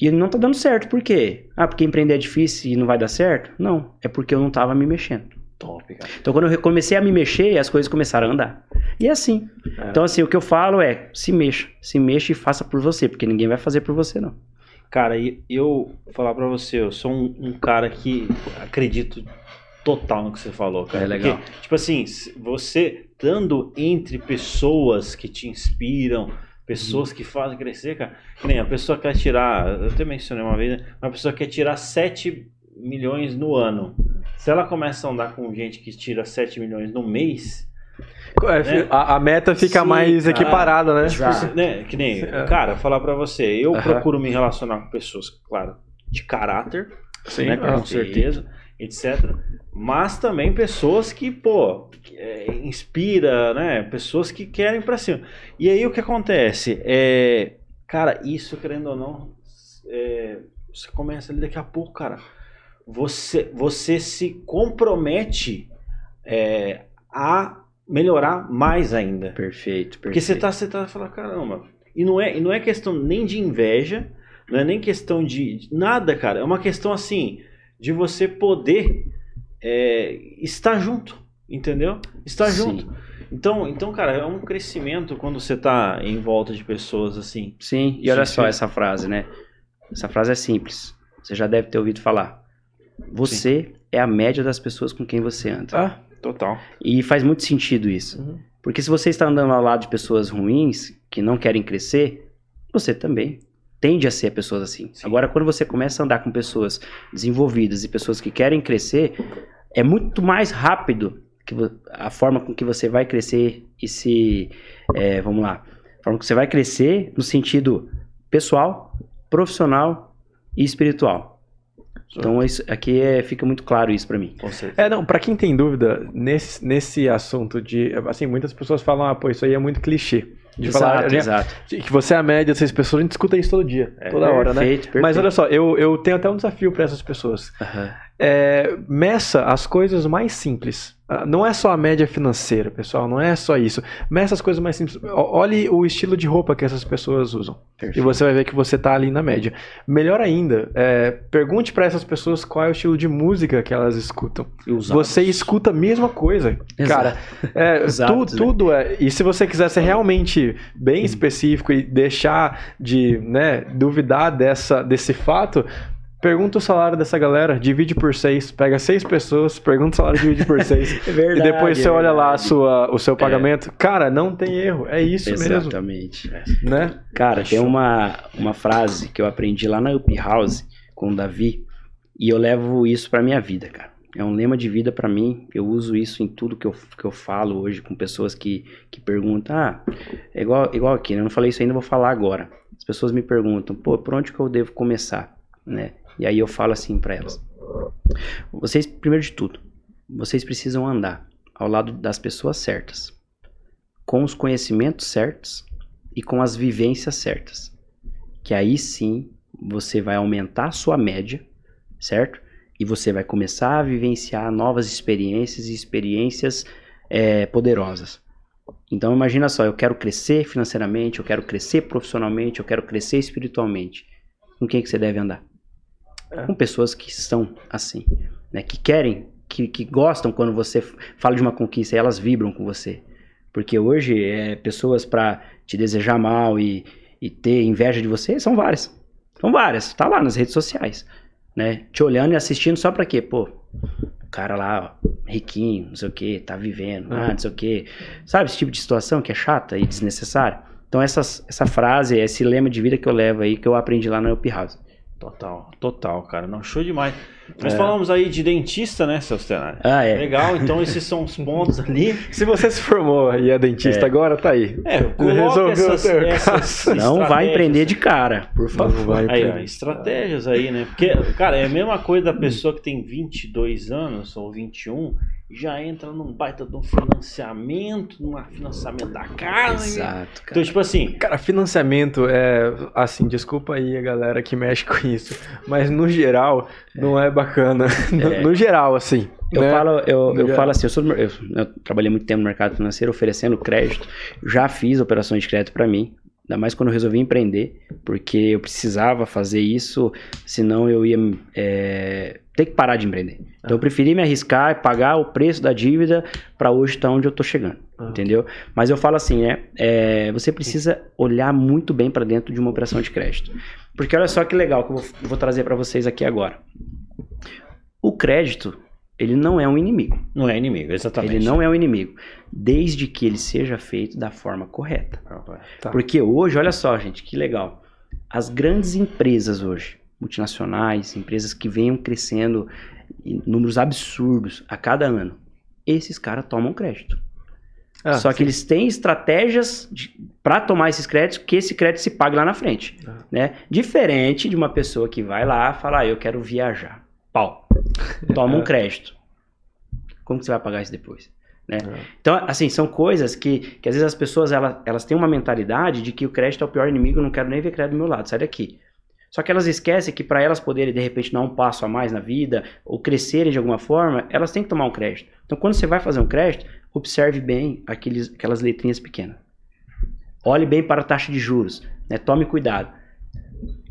E não tá dando certo. Por quê? Ah, porque empreender é difícil e não vai dar certo? Não. É porque eu não tava me mexendo. Top, cara. Então, quando eu comecei a me mexer, as coisas começaram a andar. E é assim. É. Então, assim, o que eu falo é: se mexa. Se mexa e faça por você, porque ninguém vai fazer por você, não. Cara, eu vou falar pra você, eu sou um, um cara que acredito total no que você falou, cara. É legal. Porque, tipo assim, você estando entre pessoas que te inspiram, pessoas que fazem crescer, cara. Que nem a pessoa quer tirar, eu até mencionei uma vez, né? uma pessoa quer tirar 7 milhões no ano. Se ela começa a andar com gente que tira 7 milhões no mês, é, né? a, a, meta fica Sim, mais cara, equiparada, né? Tipo, né? Que nem, é. cara, falar para você, eu procuro me relacionar com pessoas, claro, de caráter, Sim, né, com certeza, etc. Mas também pessoas que, pô, é, inspira, né? Pessoas que querem para cima. E aí o que acontece? É, cara, isso, querendo ou não, é, você começa ali daqui a pouco, cara. Você, você se compromete é, a melhorar mais ainda. Perfeito, perfeito. Porque você tá, você tá falando, caramba. E não é, e não é questão nem de inveja, não é nem questão de, de nada, cara. É uma questão assim de você poder é, estar junto, entendeu? Estar Sim. junto. Então, então, cara, é um crescimento quando você tá em volta de pessoas assim. Sim, e olha só essa frase, né? Essa frase é simples. Você já deve ter ouvido falar. Você Sim. é a média das pessoas com quem você anda. Ah, total. E faz muito sentido isso. Uhum. Porque se você está andando ao lado de pessoas ruins, que não querem crescer, você também tende a ser pessoas assim. Sim. Agora, quando você começa a andar com pessoas desenvolvidas e pessoas que querem crescer, é muito mais rápido que a forma com que você vai crescer e se. É, vamos lá. A forma que você vai crescer no sentido pessoal, profissional e espiritual. Então isso, aqui é, fica muito claro isso para mim. É, não, para quem tem dúvida nesse, nesse assunto de, assim, muitas pessoas falam, ah, pô, isso aí é muito clichê. De exato, falar, exato. que você é a média dessas pessoas, a gente escuta isso todo dia, é, toda hora, né? perfeito, né? Perfeito. Mas olha só, eu, eu tenho até um desafio para essas pessoas. Uhum. É, meça as coisas mais simples. Ah, não é só a média financeira, pessoal, não é só isso. Meça as coisas mais simples. Olhe o estilo de roupa que essas pessoas usam. Perfeito. E você vai ver que você está ali na média. Melhor ainda, é, pergunte para essas pessoas qual é o estilo de música que elas escutam. Você escuta a mesma coisa. Exato. Cara, é, Exato, tu, né? tudo é. E se você quiser ser realmente bem específico e deixar de né, duvidar dessa, desse fato, Pergunta o salário dessa galera, divide por seis, pega seis pessoas, pergunta o salário, divide por seis. é verdade, e depois você é olha lá sua, o seu é. pagamento. É. Cara, não tem erro, é isso Exatamente. mesmo. Exatamente. Né? Cara, tem uma, uma frase que eu aprendi lá na Up House com o Davi e eu levo isso pra minha vida, cara. É um lema de vida para mim. Eu uso isso em tudo que eu, que eu falo hoje com pessoas que, que perguntam. Ah, é igual, igual aqui, né? Eu não falei isso ainda, vou falar agora. As pessoas me perguntam, pô, por onde que eu devo começar? Né? E aí eu falo assim para elas: vocês, primeiro de tudo, vocês precisam andar ao lado das pessoas certas, com os conhecimentos certos e com as vivências certas. Que aí sim você vai aumentar a sua média, certo? E você vai começar a vivenciar novas experiências e experiências é, poderosas. Então imagina só, eu quero crescer financeiramente, eu quero crescer profissionalmente, eu quero crescer espiritualmente. Com quem que você deve andar? É. Com pessoas que estão assim, né? Que querem, que, que gostam quando você fala de uma conquista e elas vibram com você. Porque hoje é pessoas para te desejar mal e, e ter inveja de você são várias. São várias. Tá lá nas redes sociais, né? Te olhando e assistindo só para quê? Pô, o cara lá, ó, riquinho, não sei o que, tá vivendo, ah, não sei o que. Sabe esse tipo de situação que é chata e desnecessária? Então essas, essa frase, esse lema de vida que eu levo aí, que eu aprendi lá no Up House. Total, total, cara. Não, show demais. Nós é. falamos aí de dentista, né, seu Stenário? Ah, é. Legal, então esses são os pontos ali. Se você se formou e é dentista é. agora, tá aí. É, resolveu essas, essas Não vai empreender de cara, por favor. Aí, ó, estratégias aí, né? Porque, cara, é a mesma coisa da pessoa que tem 22 anos ou 21 já entra num baita de um financiamento, num financiamento da casa. Exato, cara. Então, tipo assim. Cara, financiamento é. Assim, desculpa aí a galera que mexe com isso. Mas no geral, é. não é bacana. No, é. no geral, assim. Eu, né? falo, eu, eu falo assim, eu, sou, eu, eu, trabalhei muito tempo no mercado financeiro oferecendo crédito, já fiz operações de crédito para mim, ainda mais quando eu resolvi empreender, porque eu precisava fazer isso, senão eu ia é, ter que parar de empreender. Então eu preferi me arriscar e pagar o preço da dívida para hoje estar tá onde eu estou chegando, ah. entendeu? Mas eu falo assim, né? É, você precisa olhar muito bem para dentro de uma operação de crédito, porque olha só que legal que eu vou, vou trazer para vocês aqui agora. O crédito ele não é um inimigo. Não é inimigo, exatamente. Ele não é um inimigo, desde que ele seja feito da forma correta. Tá. Porque hoje, olha só, gente, que legal. As grandes empresas hoje, multinacionais, empresas que venham crescendo em números absurdos a cada ano, esses caras tomam crédito. Ah, Só que eles têm estratégias para tomar esses créditos que esse crédito se pague lá na frente. Ah. Né? Diferente de uma pessoa que vai lá e fala, ah, eu quero viajar. Pau. Toma um crédito. Como que você vai pagar isso depois? Né? É. Então, assim, são coisas que, que às vezes as pessoas elas, elas têm uma mentalidade de que o crédito é o pior inimigo, eu não quero nem ver crédito do meu lado, sai daqui. Só que elas esquecem que para elas poderem de repente dar um passo a mais na vida ou crescerem de alguma forma, elas têm que tomar um crédito. Então, quando você vai fazer um crédito, observe bem aqueles, aquelas letrinhas pequenas. Olhe bem para a taxa de juros, né? tome cuidado.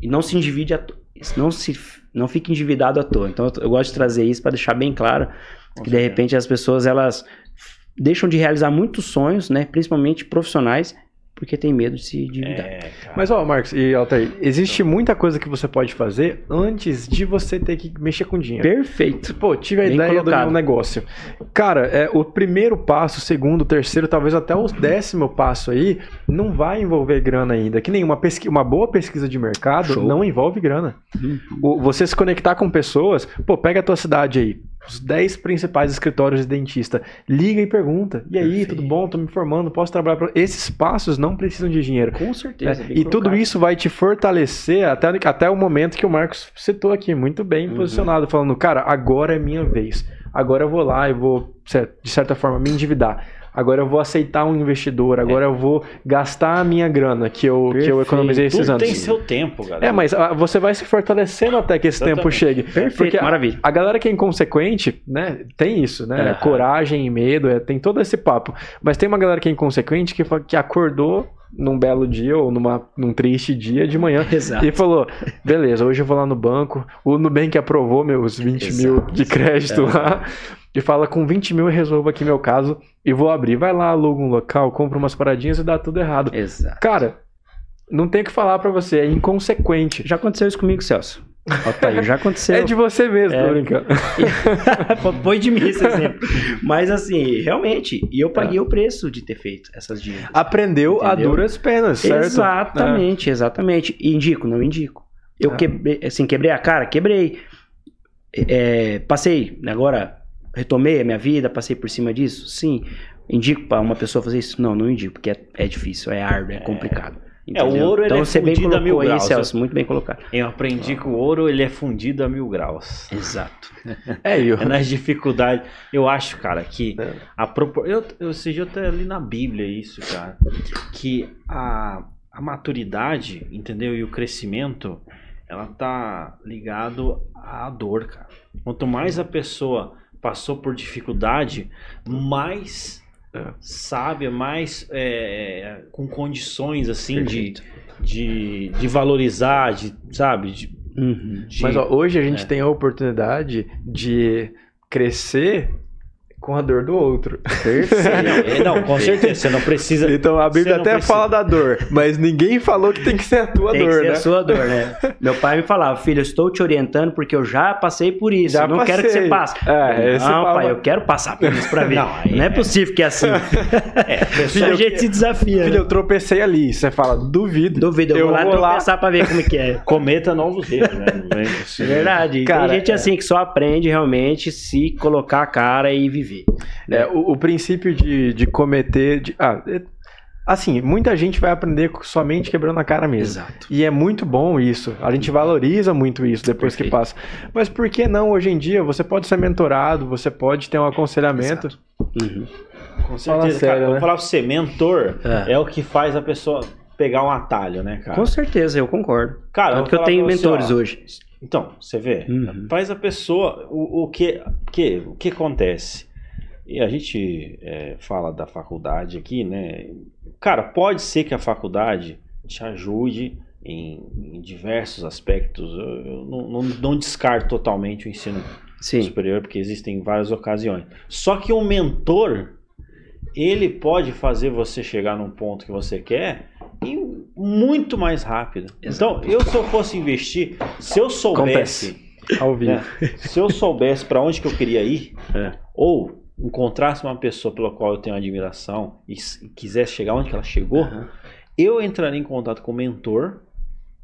E não se endivide, a, não se não fique endividado à toa. Então eu, gosto de trazer isso para deixar bem claro que de repente as pessoas elas deixam de realizar muitos sonhos, né, principalmente profissionais, porque tem medo de se endividar. É, Mas, ó, Marcos e Altair, existe muita coisa que você pode fazer antes de você ter que mexer com dinheiro. Perfeito. Pô, tive a Bem ideia colocado. do negócio. Cara, é, o primeiro passo, o segundo, o terceiro, talvez até o décimo passo aí, não vai envolver grana ainda. Que nem uma, pesqui uma boa pesquisa de mercado Show. não envolve grana. Uhum. O, você se conectar com pessoas, pô, pega a tua cidade aí os 10 principais escritórios de dentista. Liga e pergunta. E aí, Perfeito. tudo bom? Tô me formando, posso trabalhar para Esses passos não precisam de dinheiro. Com certeza. É, e colocado. tudo isso vai te fortalecer até, até o momento que o Marcos citou aqui, muito bem uhum. posicionado, falando, cara, agora é minha vez. Agora eu vou lá e vou, de certa forma, me endividar agora eu vou aceitar um investidor, agora é. eu vou gastar a minha grana que eu, que eu economizei esses Tudo anos. tem seu tempo, galera. É, mas ah, você vai se fortalecendo até que esse Exatamente. tempo chegue. Perfeito, Porque maravilha. A, a, galera que é inconsequente, né, tem isso, né? Coragem e medo, é, tem todo esse papo. Mas tem uma galera que é inconsequente que, que acordou num belo dia ou numa, num triste dia de manhã Exato. e falou: beleza, hoje eu vou lá no banco. O Nubank aprovou meus 20 Exato. mil de crédito é. lá e fala: com 20 mil eu resolvo aqui meu caso e vou abrir. Vai lá, aluga um local, compra umas paradinhas e dá tudo errado. Exato. Cara, não tem o que falar para você, é inconsequente. Já aconteceu isso comigo, Celso. Otair, já aconteceu. É de você mesmo, é... tô brincando. Foi de mim esse exemplo. Mas assim, realmente, e eu paguei é. o preço de ter feito essas dívidas. Aprendeu Entendeu? a duras penas, certo? Exatamente, é. exatamente. Indico, não indico. Eu é. quebrei, assim, quebrei a cara, quebrei. É, passei, agora retomei a minha vida, passei por cima disso? Sim. Indico para uma pessoa fazer isso? Não, não indico, porque é, é difícil, é árduo, é, é. complicado. É, o ouro então, ele é você fundido a mil aí, graus. Celso, muito bem colocado. Eu aprendi que o ouro ele é fundido a mil graus. Exato. é, eu... é nas dificuldades. Eu acho, cara, que é. a propor... eu, eu seja até ali na Bíblia isso, cara, que a, a maturidade, entendeu? E o crescimento ela tá ligado à dor, cara. Quanto mais a pessoa passou por dificuldade, mais é. sábia, mais é, com condições assim de, de, de valorizar, de, sabe? De, uhum. de, Mas ó, hoje a gente é. tem a oportunidade de crescer com a dor do outro. Perfeito. Não, com certeza. Você não precisa. Então a Bíblia até precisa. fala da dor, mas ninguém falou que tem que ser a tua tem dor, que ser né? a sua dor, né? Meu pai me falava, filho, eu estou te orientando porque eu já passei por isso. Já eu não passei. quero que você passe. É, não, pai, eu quero passar por isso pra ver. Não, não é, é, possível que é assim. é, filho, a gente se desafia. Filho, né? eu tropecei ali. Você fala, duvido. Duvido, eu, eu vou lá vou tropeçar lá... pra ver como é que é. Cometa novos erros, né? É verdade. Cara, tem gente é... assim que só aprende realmente se colocar a cara e viver. Né? o, o, princípio de, de cometer. De, ah, é, assim, muita gente vai aprender somente quebrando a cara mesmo. Exato. E é muito bom isso. A gente valoriza muito isso depois Perfeito. que passa. Mas por que não hoje em dia? Você pode ser mentorado, você pode ter um aconselhamento. Uhum. Com certeza, sério, cara. Né? Vou falar pra você, mentor é. é o que faz a pessoa pegar um atalho, né, cara? Com certeza, eu concordo. Cara, Tanto que eu tenho mentores você, ó, hoje. Então, você vê, uhum. faz a pessoa. O, o, que, que, o que acontece? E a gente é, fala da faculdade aqui, né? Cara, pode ser que a faculdade te ajude em, em diversos aspectos. Eu, eu não, não, não, descarto totalmente o ensino Sim. superior, porque existem várias ocasiões. Só que o mentor, ele pode fazer você chegar num ponto que você quer e muito mais rápido. Exato. Então, eu se eu fosse investir, se eu soubesse... Acontece. Ao vivo. É, se eu soubesse para onde que eu queria ir, é. ou encontrasse uma pessoa pela qual eu tenho admiração e, e quisesse chegar onde ela chegou, uhum. eu entraria em contato com o mentor,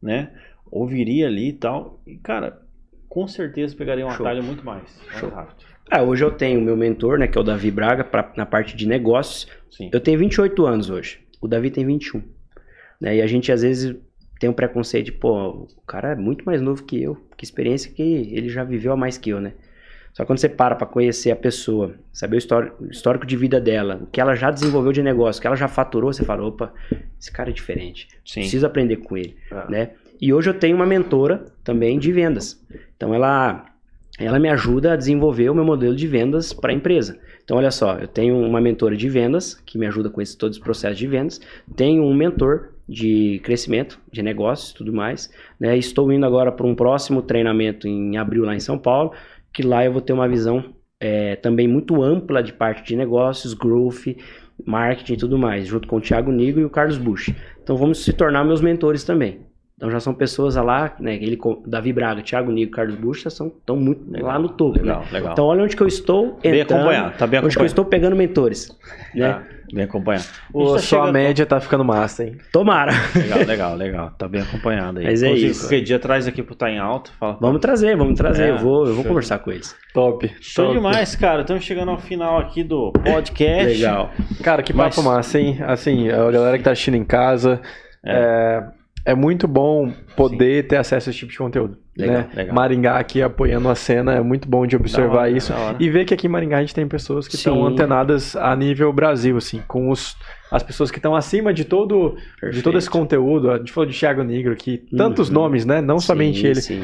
né? Ouviria ali e tal. E, cara, com certeza pegaria um Show. atalho muito mais, mais rápido. Ah, hoje eu tenho o meu mentor, né, que é o Davi Braga, pra, na parte de negócios. Sim. Eu tenho 28 anos hoje. O Davi tem 21. Né? E a gente às vezes tem um preconceito de, pô, o cara é muito mais novo que eu. Que experiência que ele já viveu a mais que eu, né? Só que quando você para para conhecer a pessoa, saber o histórico, de vida dela, o que ela já desenvolveu de negócio, o que ela já faturou, você fala, opa, esse cara é diferente. Sim. Preciso aprender com ele, ah. né? E hoje eu tenho uma mentora também de vendas. Então ela ela me ajuda a desenvolver o meu modelo de vendas para a empresa. Então, olha só, eu tenho uma mentora de vendas que me ajuda com esse, todos os processos de vendas, tenho um mentor de crescimento, de negócios e tudo mais. Né? Estou indo agora para um próximo treinamento em abril lá em São Paulo, que lá eu vou ter uma visão é, também muito ampla de parte de negócios, growth, marketing e tudo mais, junto com o Thiago Nigo e o Carlos Bush. Então vamos se tornar meus mentores também. Então já são pessoas lá, né? Ele, Davi Braga, Thiago Nigo, Carlos Bush, já são tão muito né, lá no topo. Legal, né? legal. Então olha onde que eu estou entrando, bem acompanhado, tá bem acompanhado. Onde que eu estou pegando mentores, né? Ah. Bem acompanhado. O, tá sua média tá ficando massa, hein? Tomara. Legal, legal, legal. Tá bem acompanhado aí. Mas é Inclusive, isso. Qualquer dia traz aqui pro Tá em Alto. Fala, vamos trazer, vamos trazer. É, eu vou, eu vou conversar com eles. Top. Show Top. demais, cara. Estamos chegando ao final aqui do podcast. Legal. Cara, que papo Mas... massa, hein? Assim, a galera que tá assistindo em casa. É. é é muito bom poder Sim. ter acesso a esse tipo de conteúdo. Legal, né? legal. Maringá aqui apoiando a cena, é muito bom de observar hora, isso. E ver que aqui em Maringá a gente tem pessoas que estão antenadas a nível Brasil, assim, com os, as pessoas que estão acima de todo, de todo esse conteúdo. A gente falou de Thiago Negro aqui, tantos uhum. nomes, né? Não sim, somente ele. Sim,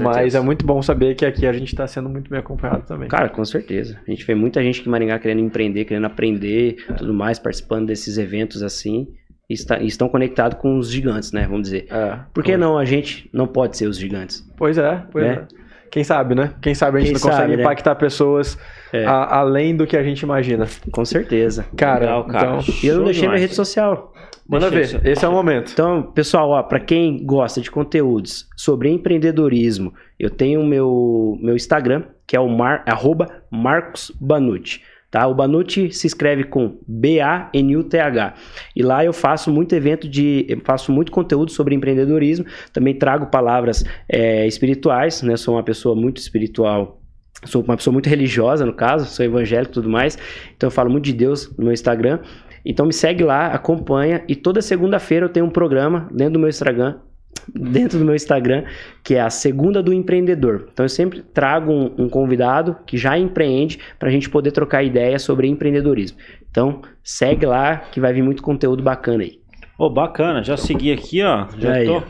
mas é muito bom saber que aqui a gente está sendo muito bem acompanhado também. Cara, com certeza. A gente vê muita gente aqui em Maringá querendo empreender, querendo aprender, é. tudo mais, participando desses eventos assim está, estão conectados com os gigantes, né? Vamos dizer. É, Por que não a gente não pode ser os gigantes? Pois é, pois né? é. Quem sabe, né? Quem sabe a gente Quem não consegue sabe, né? impactar pessoas é. a, além do que a gente imagina. Com certeza. Cara, Legal, cara. Então, e eu não deixei minha rede social. Manda ver, esse é o momento. Então, pessoal, ó, para quem gosta de conteúdos sobre empreendedorismo, eu tenho o meu, meu Instagram, que é o mar, arroba Marcos Banucci. Tá? O Banuti se escreve com B-A-N-U-T-H. E lá eu faço muito evento de. faço muito conteúdo sobre empreendedorismo. Também trago palavras é, espirituais, né? Sou uma pessoa muito espiritual. Sou uma pessoa muito religiosa, no caso, sou evangélico e tudo mais. Então eu falo muito de Deus no meu Instagram. Então me segue lá, acompanha. E toda segunda-feira eu tenho um programa dentro do meu Instagram dentro do meu Instagram, que é a Segunda do Empreendedor. Então eu sempre trago um, um convidado que já empreende para a gente poder trocar ideias sobre empreendedorismo. Então segue lá que vai vir muito conteúdo bacana aí. Ô, oh, bacana, já segui aqui, ó. Já aí. tô.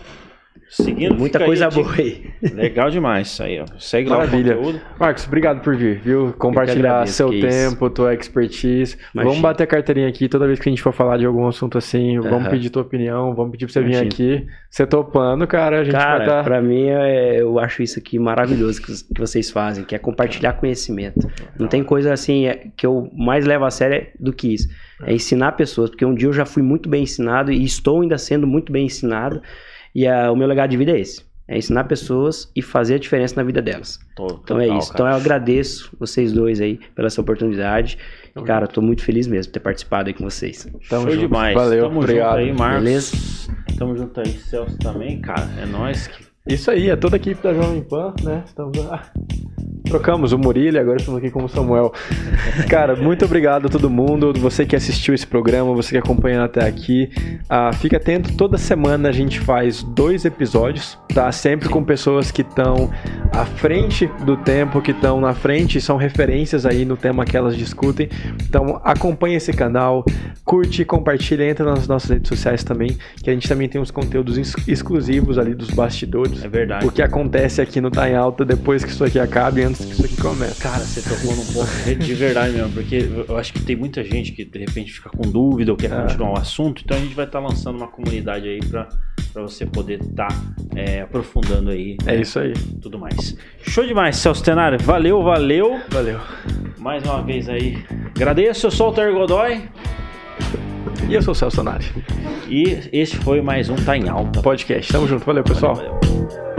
Seguindo. Muita coisa aí, boa aí. Legal demais isso aí, ó. Segue Maravilha. lá o conteúdo. Marcos, obrigado por vir, viu? Compartilhar agradeço, seu tempo, isso. tua expertise. Imagina. Vamos bater a carteirinha aqui toda vez que a gente for falar de algum assunto assim. Uhum. Vamos pedir tua opinião, vamos pedir pra você Imagina. vir aqui. Você topando, cara, a gente cara, vai dar... pra mim, é, eu acho isso aqui maravilhoso que, que vocês fazem, que é compartilhar conhecimento. Não tem coisa assim é, que eu mais levo a sério do que isso. É ensinar pessoas, porque um dia eu já fui muito bem ensinado e estou ainda sendo muito bem ensinado. E a, o meu legado de vida é esse. É ensinar pessoas e fazer a diferença na vida delas. Total, então é isso. Cara. Então eu agradeço vocês dois aí pela essa oportunidade. E, cara, tô muito feliz mesmo de ter participado aí com vocês. Tamo Show junto. demais. Valeu, Tamo obrigado. junto aí, Marcos. Beleza? Tamo junto aí, Celso também, cara. É nós que isso aí, é toda a equipe da Jovem Pan, né? Estamos... Ah, trocamos o Murilo agora estamos aqui com o Samuel. Cara, muito obrigado a todo mundo, você que assistiu esse programa, você que acompanhou até aqui. Ah, fica atento, toda semana a gente faz dois episódios, tá? Sempre com pessoas que estão à frente do tempo, que estão na frente, são referências aí no tema que elas discutem. Então acompanhe esse canal, curte, compartilha, entra nas nossas redes sociais também, que a gente também tem uns conteúdos exclusivos ali dos bastidores é verdade. O que acontece aqui no Tá em Alta depois que isso aqui acaba e antes que isso aqui comece. Cara, você tocou num ponto de verdade mesmo, porque eu acho que tem muita gente que de repente fica com dúvida ou quer é. continuar o assunto, então a gente vai estar tá lançando uma comunidade aí para para você poder estar tá, é, aprofundando aí. É né, isso aí. Tudo mais. Show demais, Celso Tenário. Valeu, valeu. Valeu. Mais uma vez aí. Agradeço, eu sou o Ter Godoy. E eu sou o Celso Tenário. E este foi mais um Tá em Alta. Podcast. Tamo junto. Valeu, pessoal. Valeu, valeu.